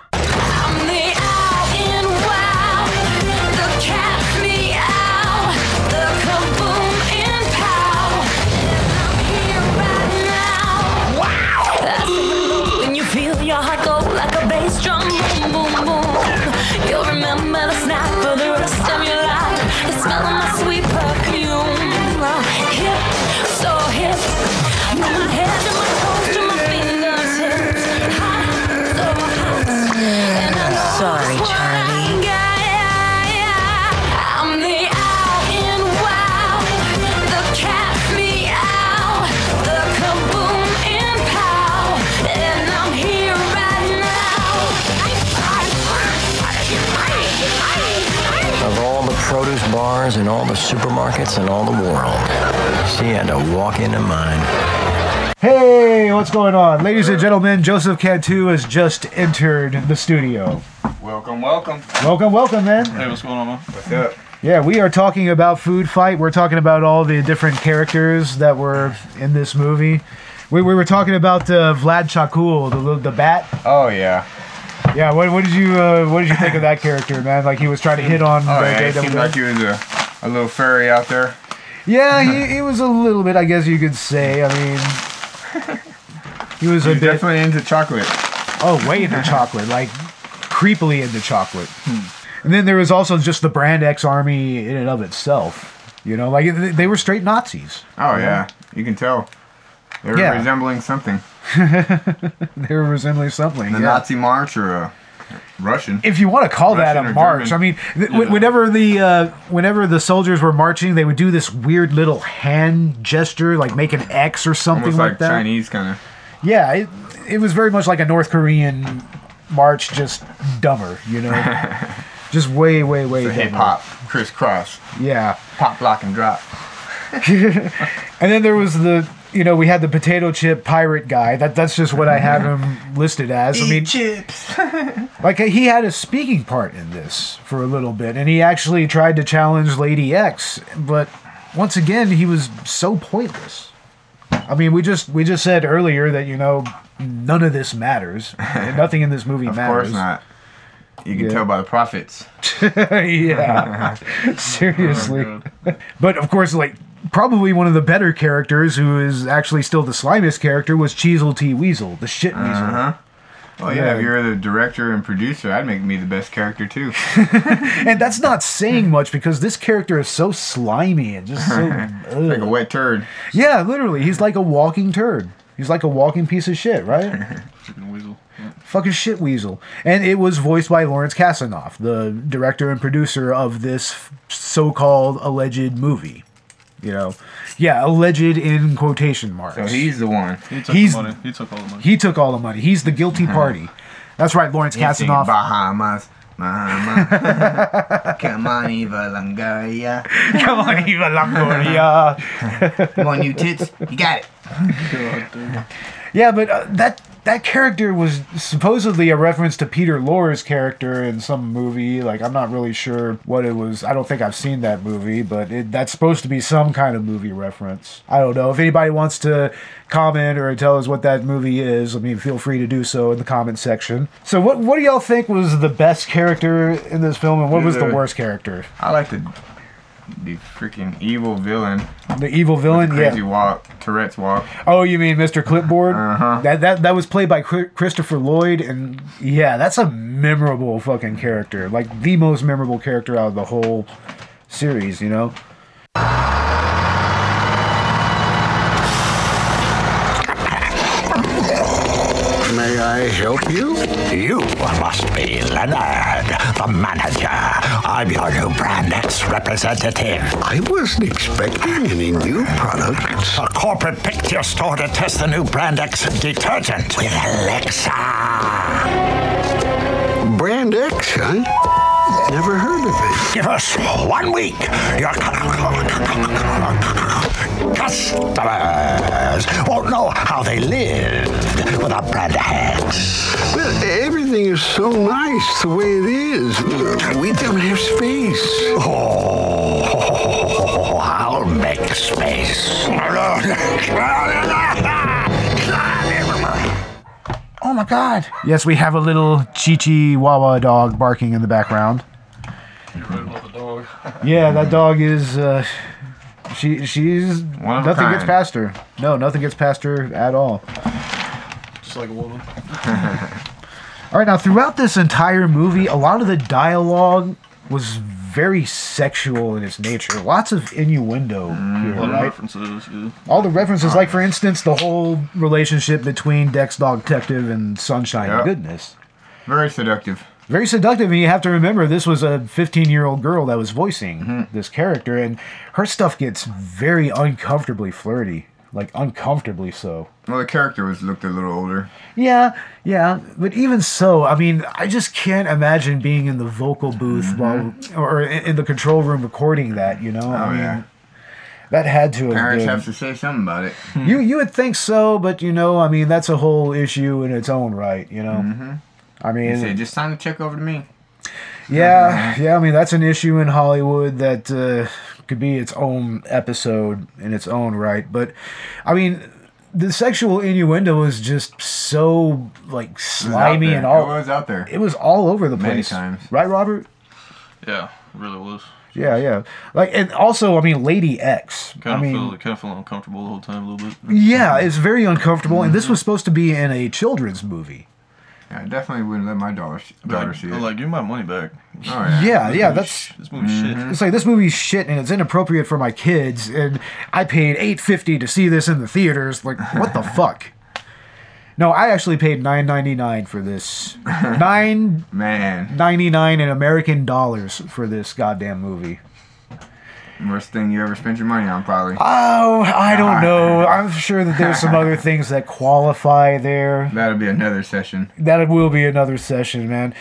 Bars in all the supermarkets in all the world, she had to walk into mine. Hey, what's going on? Ladies and gentlemen, Joseph Cantu has just entered the studio. Welcome, welcome. Welcome, welcome, man. Hey, what's going on, man? What's up? Yeah, we are talking about Food Fight. We're talking about all the different characters that were in this movie. We, we were talking about uh, Vlad Chocool, the the bat. Oh yeah. Yeah, what, what did you uh, what did you think of that character, man? Like he was trying to hit on. Oh uh, yeah. JW. seemed like he was a, a little furry out there. Yeah, he, he was a little bit, I guess you could say. I mean, he was a He's bit. definitely into chocolate. Oh, way into chocolate, like creepily into chocolate. Hmm. And then there was also just the Brand X army in and of itself. You know, like they were straight Nazis. Oh you know? yeah. You can tell. They were Yeah. resembling something. they were resembling something. The yeah. Nazi march or a Russian. if you want to call that a march, German. I mean, th- wh- whenever the uh, whenever the soldiers were marching, they would do this weird little hand gesture, like make an X or something Almost like, like that. Chinese kind of. Yeah, it, it was very much like a North Korean march, just dumber, you know, just way, way, way hip hop crisscross. Yeah. Pop, lock, and drop. and then there was the, you know, we had the potato chip pirate guy. That that's just what I have him listed as. I mean, chips. Like he had a speaking part in this for a little bit, and he actually tried to challenge Lady X, but once again, he was so pointless. I mean, we just we just said earlier that you know none of this matters. Nothing in this movie Of matters. Of course not. You can Yeah. tell by the profits. yeah, seriously. Oh but of course, like probably one of the better characters, who is actually still the slimiest character, was Cheasel T Weasel, the shit weasel. Uh-huh. Well, yeah, Yeah. if you're the director and producer, I'd make me the best character too. and that's not saying much because this character is so slimy and just so like a wet turd. yeah literally he's like a walking turd he's like a walking piece of shit right Chicken weasel. Yeah. fucking shit weasel and it was voiced by lawrence kasanoff the director and producer of this f- so-called alleged movie you know yeah alleged in quotation marks So he's the one. He took He's- the money. He took all the money. he took all the money he's the guilty party that's right lawrence He's kasanoff Bahamas. Bahamas. Come on, Eva Longoria. come on eva longoria Come on, you tits. You got it. Yeah, but uh, that that character was supposedly a reference to Peter Lorre's character in some movie. Like I'm not really sure what it was. I don't think I've seen that movie, but it, that's supposed to be some kind of movie reference. I don't know if anybody wants to comment or tell us what that movie is. I mean, feel free to do so in the comment section. So, what what do y'all think was the best character in this film, and what was the worst character? I like the the freaking evil villain. The evil villain, Crazy yeah. walk, Tourette's walk. Oh, you mean Mr. Clipboard? Uh-huh. That that that was played by Christopher Lloyd, and yeah, that's a memorable fucking character. Like the most memorable character out of the whole series. You know. May I help you? You must be Leonard, the manager. I'm your new Brand X representative. I wasn't expecting any new products. A corporate your store to test the new Brand X detergent with Alexa. Brand X, huh? Never heard of it. Give us one week. Your customers won't know how they lived without Brand X. Well, everything is so nice the way it is. We don't have space. Oh, I'll make space. Oh my God! Yes, we have a little Chihuahua dog barking in the background. You're right about the dog. Yeah, that dog is. Uh, she she's One of a nothing gets past her. No, nothing gets past her at all. Just like a woman. All right, now throughout this entire movie, a lot of the dialogue was very sexual in its nature. Lots of innuendo Mm-hmm. here, A lot of right? references. Yeah. All the references, like for instance, the whole relationship between Dex Dog Detective and Sunshine Yeah. Goodness. Very seductive. Very seductive, and you have to remember this was a 15 year old girl that was voicing Mm-hmm. this character, and her stuff gets very uncomfortably flirty. Like, uncomfortably so. Well, the character was looked a little older. Yeah, yeah, but even so, I mean, I just can't imagine being in the vocal booth while or in the control room recording that. You know, I Mm-hmm. Oh, mean, yeah. that had to have Parents been. have to say something about it. you you would think so, but you know, I mean, that's a whole issue in its own right. You know, Mm-hmm. I They say, mean, just sign the check over to me. yeah, yeah, I mean, that's an issue in Hollywood that uh, could be its own episode in its own right. But I mean. The sexual innuendo was just so like It was out slimy and all. It was out there. It was all over the Many place. times. Right, Robert? Yeah, it really was. Yeah, yeah. Like, and also, I mean, Lady X. Kind I of mean, feel kind of feel uncomfortable the whole time a little bit. yeah, it's very uncomfortable, and Mm-hmm. this was supposed to be in a children's movie. Yeah, I definitely wouldn't let my daughter, daughter Like, see it. I'm like, give me my money back. oh, yeah. Yeah, This yeah, movie that's. sh- this movie shit. Mm-hmm. It's like this movie's shit, and it's inappropriate for my kids, and I paid eight fifty to see this in the theaters. Like, what the fuck? No, I actually paid nine ninety nine for this. Nine Man, ninety nine in American dollars for this goddamn movie. Worst thing you ever spent your money on, probably. Oh, I don't know. I'm sure that there's some other things that qualify there. That'll be another session. That will be another session, man.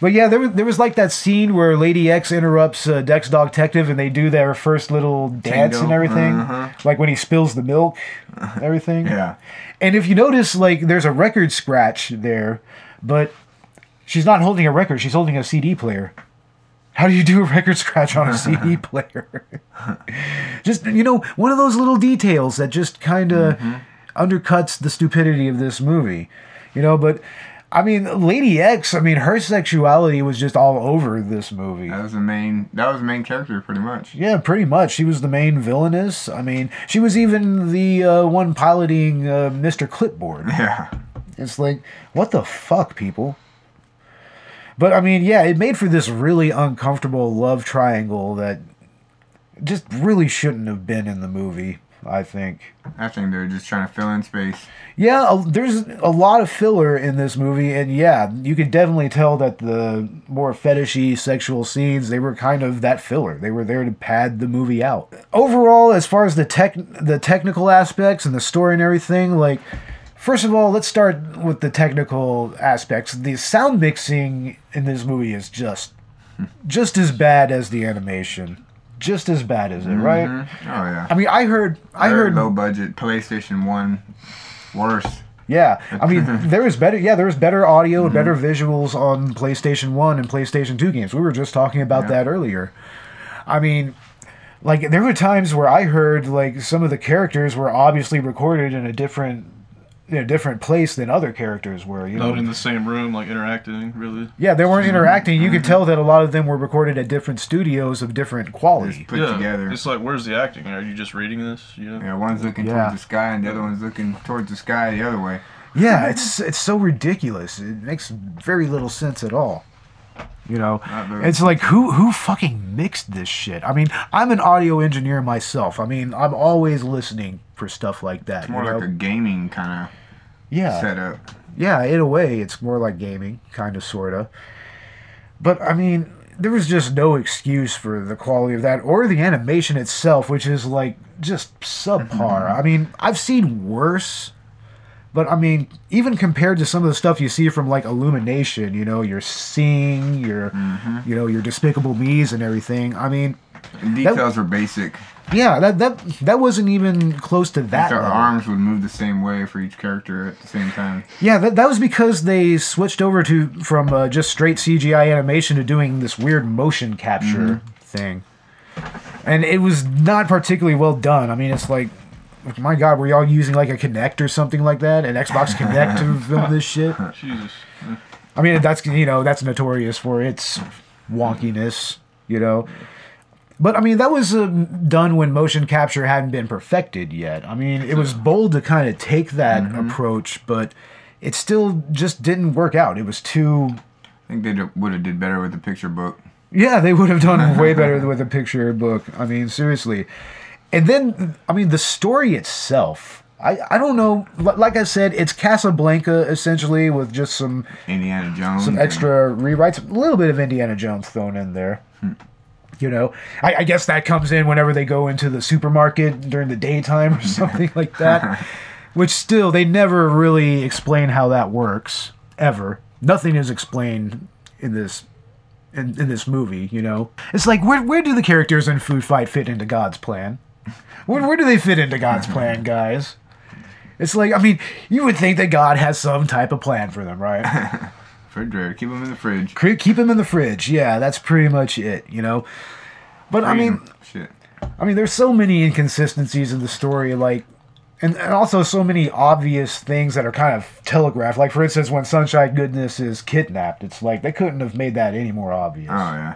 But yeah, there was there was like that scene where Lady X interrupts uh, Dex Dog Detective, and they do their first little dance and everything, uh-huh. like when he spills the milk, everything. Yeah. And if you notice, like there's a record scratch there, but She's not holding a record. She's holding a CD player. How do you do a record scratch on a CD player? just you know, one of those little details that just kind of undercuts the stupidity of this movie. You know, but I mean, Lady X. I mean, her sexuality was just all over this movie. That was the main. That was the main character, pretty much. Yeah, pretty much. She was the main villainess. I mean, she was even the uh, one piloting uh, Mr. Clipboard. Yeah. It's like, what the fuck, people? But I mean, yeah, it made for this really uncomfortable love triangle that just really shouldn't have been in the movie, I think. I think they're just trying to fill in space. Yeah, there's a lot of filler in this movie, and yeah, you could definitely tell that the more fetishy sexual scenes they were kind of that filler. They were there to pad the movie out. Overall, as far as the tech, the technical aspects and the story and everything, like first of all, let's start with the technical aspects. The sound mixing in this movie is just just as bad as the animation. Just as bad as it, right? Mhm. Oh yeah. I mean, I heard, I Very heard low budget PlayStation One, worse. Yeah, I mean, there was better. Yeah, there was better audio and Mm-hmm. better visuals on PlayStation One and PlayStation Two games. We were just talking about that earlier. I mean, like there were times where I heard like some of the characters were obviously recorded in a different, in a different place than other characters were. You know, Not in the same room, like interacting, really. yeah, they weren't interacting. You Mm-hmm. could tell that a lot of them were recorded at different studios of different quality. Put yeah. together. It's like, where's the acting? Are you just reading this? You know? Yeah, one's looking Yeah. towards the sky and the other one's looking towards the sky the other way. Yeah, it's it's so ridiculous. It makes very little sense at all. You know, it's like who who fucking mixed this shit? I mean, I'm an audio engineer myself. I mean, I'm always listening for stuff like that. It's more you know? like a gaming kind of yeah, setup. yeah. In a way, it's more like gaming, kind of, sorta. But I mean, there was just no excuse for the quality of that or the animation itself, which is like just subpar. Mm-hmm. I mean, I've seen worse. But I mean, even compared to some of the stuff you see from like Illumination, you know, your Sing, your, you know, your Despicable Me's and everything. I mean, The details were basic. yeah, that that that wasn't even close to that. Their arms would move the same way for each character at the same time. Yeah, that, that was because they switched over to from uh, just straight CGI animation to doing this weird motion capture thing, and it was not particularly well done. I mean, it's like, my God, were y'all using like a Kinect or something like that, an Xbox Kinect to film this shit? Jesus. I mean, that's you know that's notorious for its wonkiness, you know. But I mean, that was um, done when motion capture hadn't been perfected yet. I mean, it was bold to kind of take that approach, but it still just didn't work out. It was too. I think they would have did better with the picture book. Yeah, they would have done way better with a picture book. I mean, seriously. And then, I mean, the story itself. I, I don't know. Like I said, it's Casablanca essentially with just some Indiana Jones. some extra rewrites, a little bit of Indiana Jones thrown in there. Hmm. You know, I, I guess that comes in whenever they go into the supermarket during the daytime or something like that. Which still, they never really explain how that works ever. Nothing is explained in this in, in this movie. You know, it's like where where do the characters in Food Fight fit into God's plan? Where where do they fit into God's plan, guys? It's like I mean, you would think that God has some type of plan for them, right? Refrigerator. Keep them in the fridge. Keep him in the fridge. Yeah, that's pretty much it, you know. But I mean, shit. I mean, there's so many inconsistencies in the story, like, and, and also so many obvious things that are kind of telegraphed. Like, for instance, when Sunshine Goodness is kidnapped, it's like they couldn't have made that any more obvious. Oh yeah.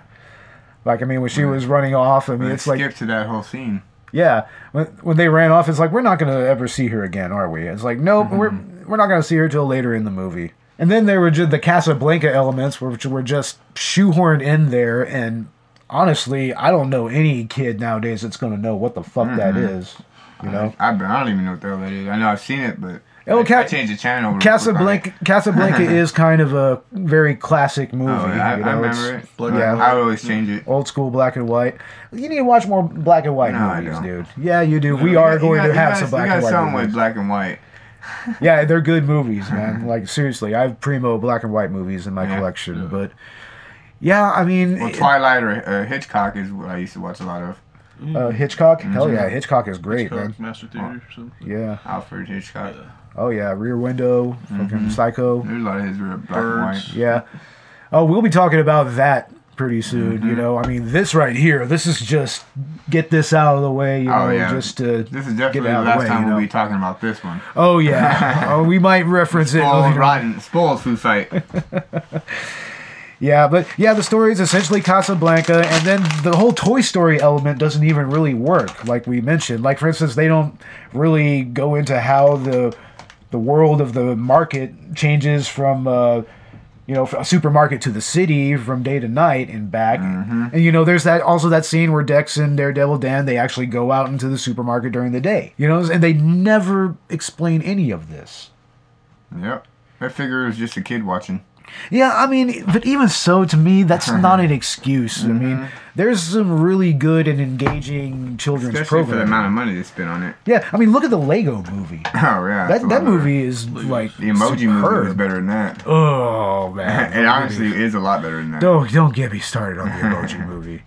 Like, I mean, when she was running off, I mean, it's like, skip to that whole scene. Yeah, when, when they ran off, it's like we're not gonna ever see her again, are we? It's like, nope, we're we're not gonna see her till later in the movie. And then there were just the Casablanca elements, which were just shoehorned in there. And honestly, I don't know any kid nowadays that's gonna know what the fuck that Mhm. is. You know, I, I don't even know what the hell that is. I know I've seen it, but Oh, I, Ca- I changed the channel. real quick on Casablanca. Casablanca is kind of a very classic movie. Oh, yeah, I, you I remember it's- it. But Yeah, I would always change it. old school black and white. You need to watch more black and white No, movies, dude. Yeah, you do. We You are got- going got- to have got- some black and white something movies. with black and white. yeah, they're good movies, man. Like seriously, I have primo black and white movies in my Yeah. collection. But yeah, I mean, Well, Twilight or uh, Hitchcock is what I used to watch a lot of. uh, Hitchcock. Hell Mhm. yeah, Hitchcock is great, Hitchcock, man. Master Theater or something. Yeah, Alfred Hitchcock. Oh yeah, Rear Window, fucking Psycho. There's a lot of his were black and white. Yeah. Oh, we'll be talking about that pretty soon. Mm-hmm. You know, I mean, this right here, this is just get this out of the way. You know, oh yeah. just to this is definitely it the last the way. time you we'll be talking about this one. Oh yeah. oh, we might reference it. Spoiled, rotten, spoiled food fight. Yeah, but yeah, the story is essentially Casablanca, and then the whole Toy Story element doesn't even really work, like we mentioned. Like for instance, they don't really go into how the the world of the market changes from uh, you know a supermarket to the city from day to night and back. And you know, there's that also that scene where Dex and Daredevil Dan they actually go out into the supermarket during the day. You know, and they never explain any of this. yep. I figure it was just a kid watching. Yeah, I mean, but even so, to me, that's not an excuse. I mean, mm-hmm. there's some really good and engaging children's Especially for the programming. amount of money they spent on it. Yeah, I mean, look at the Lego movie. Oh yeah. That that movie is like The emoji movie is superb. better than that. Oh man, it honestly is a lot better than that. Don't don't get me started on the Emoji movie.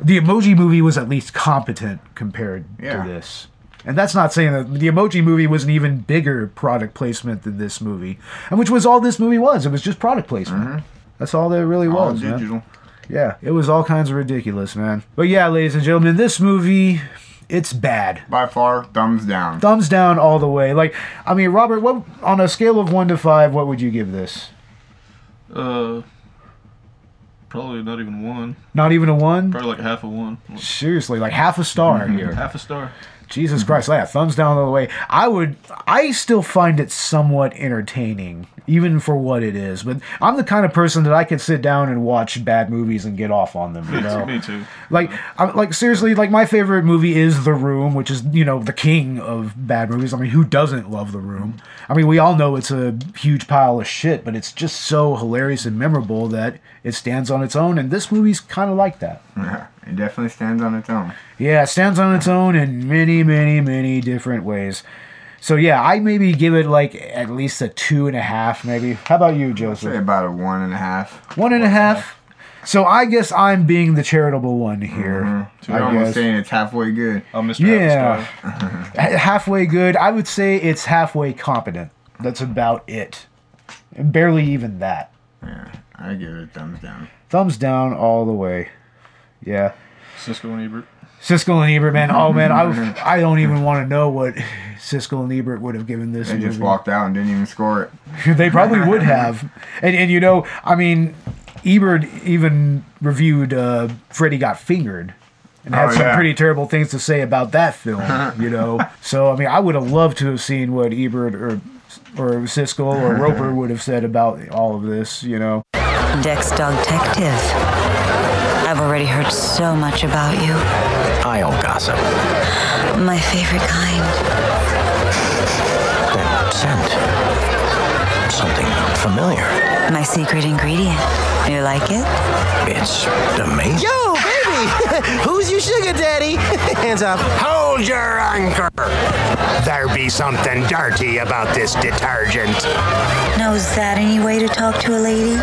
The Emoji movie was at least competent compared Yeah. to this. And that's not saying that the Emoji movie was an even bigger product placement than this movie, and which was all this movie was. It was just product placement. That's all there really Mm-hmm. All was. man. Yeah, it was all kinds of ridiculous, man. But yeah, ladies and gentlemen, this movie, it's bad. By far, thumbs down. Thumbs down all the way. Like, I mean, Robert, what on a scale of one to five, what would you give this? Uh, probably not even one. Not even a one. Probably like half a one. Seriously, like half a star here. Half a star. Jesus Christ, yeah, thumbs down all the way. I would, I still find it somewhat entertaining, even for what it is. But I'm the kind of person that I could sit down and watch bad movies and get off on them. You know, Me too. like, I'm, like seriously, like my favorite movie is The Room, which is you know the king of bad movies. I mean, who doesn't love The Room? I mean, we all know it's a huge pile of shit, but it's just so hilarious and memorable that it stands on its own. And this movie's kind of like that. Yeah, it definitely stands on its own. Yeah, it stands on its own in many, many, many different ways. So yeah, I maybe give it like at least a two and a half, maybe. How about you, Joseph? Say about a one and a half. One and a half. So I guess I'm being the charitable one here. Mm-hmm. So you're I almost guess. saying it's halfway good. Oh, Mr. Yeah, Ha- halfway good. I would say it's halfway competent. That's about it. And barely even that. Yeah, I give it a thumbs down. Thumbs down all the way. Yeah. Siskel and Ebert. Siskel and Ebert, man. Oh man, I I don't even want to know what Siskel and Ebert would have given this. They just walked out and didn't even score it. they probably would have. And and you know, I mean, Ebert even reviewed uh, Freddy Got Fingered. And had Oh, some yeah. pretty terrible things to say about that film, you know. So I mean, I would have loved to have seen what Ebert or or Siskel or Roeper would have said about all of this, you know. Dex Dogtective. I've already heard so much about you. I'll gossip. My favorite kind. That scent. Something familiar. My secret ingredient. You like it? It's amazing. Yo, baby! Who's your sugar daddy? Hands up. Hold your anchor. There be something dirty about this detergent. Now, is that any way to talk to a lady?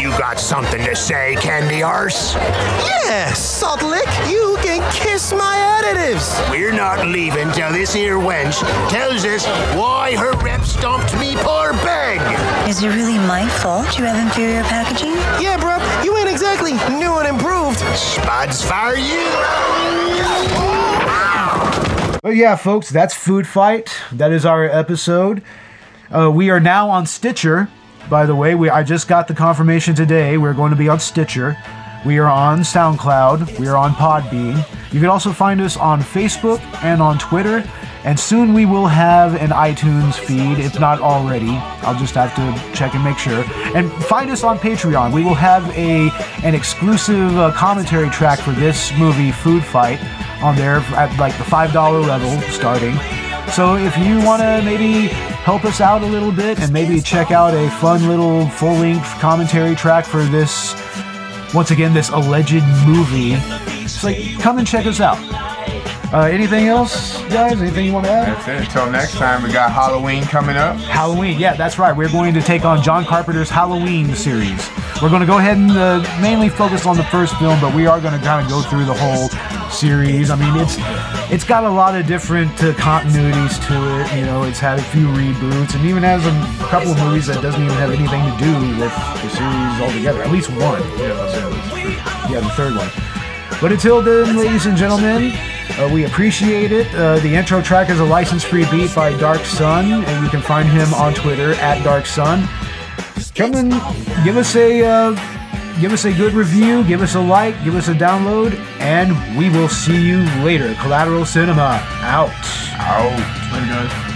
You got something to say, Candy Arse? Yeah, Salt Lick, you can kiss my additives. We're not leaving till this here wench tells us why her rep stomped me poor bag. Is it really my fault you have inferior packaging? Yeah, bro, you ain't exactly new and improved. Spuds for you. But yeah, folks, that's Food Fight. That is our episode. Uh, we are now on Stitcher. By the way, we I just got the confirmation today. We're going to be on Stitcher. We are on SoundCloud. We are on Podbean. You can also find us on Facebook and on Twitter. And soon we will have an iTunes feed, if not already. I'll just have to check and make sure. And find us on Patreon. We will have a an exclusive uh, commentary track for this movie, Food Fight, on there at like the five dollar level starting. So if you want to maybe help us out a little bit and maybe check out a fun little full length commentary track for this, once again, this alleged movie, it's like come and check us out. Uh, anything else, guys? Anything you want to add? That's it. Until next time, we got Halloween coming up. Halloween, yeah, that's right. We're going to take on John Carpenter's Halloween series. We're going to go ahead and uh, mainly focus on the first film, but we are going to kind of go through the whole series. I mean, it's it's got a lot of different uh, continuities to it. You know, it's had a few reboots, and even has a couple of movies that doesn't even have anything to do with the series altogether. At least one. Yeah, yeah the third one. But until then, ladies and gentlemen, uh, we appreciate it. Uh, the intro track is a license-free beat by Dark Sun, and you can find him on Twitter at Dark Sun. Come and give us a uh, give us a good review, give us a like, give us a download, and we will see you later. Collateral Cinema out. Out. Later, guys.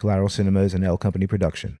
Collateral Cinemas and L Company production.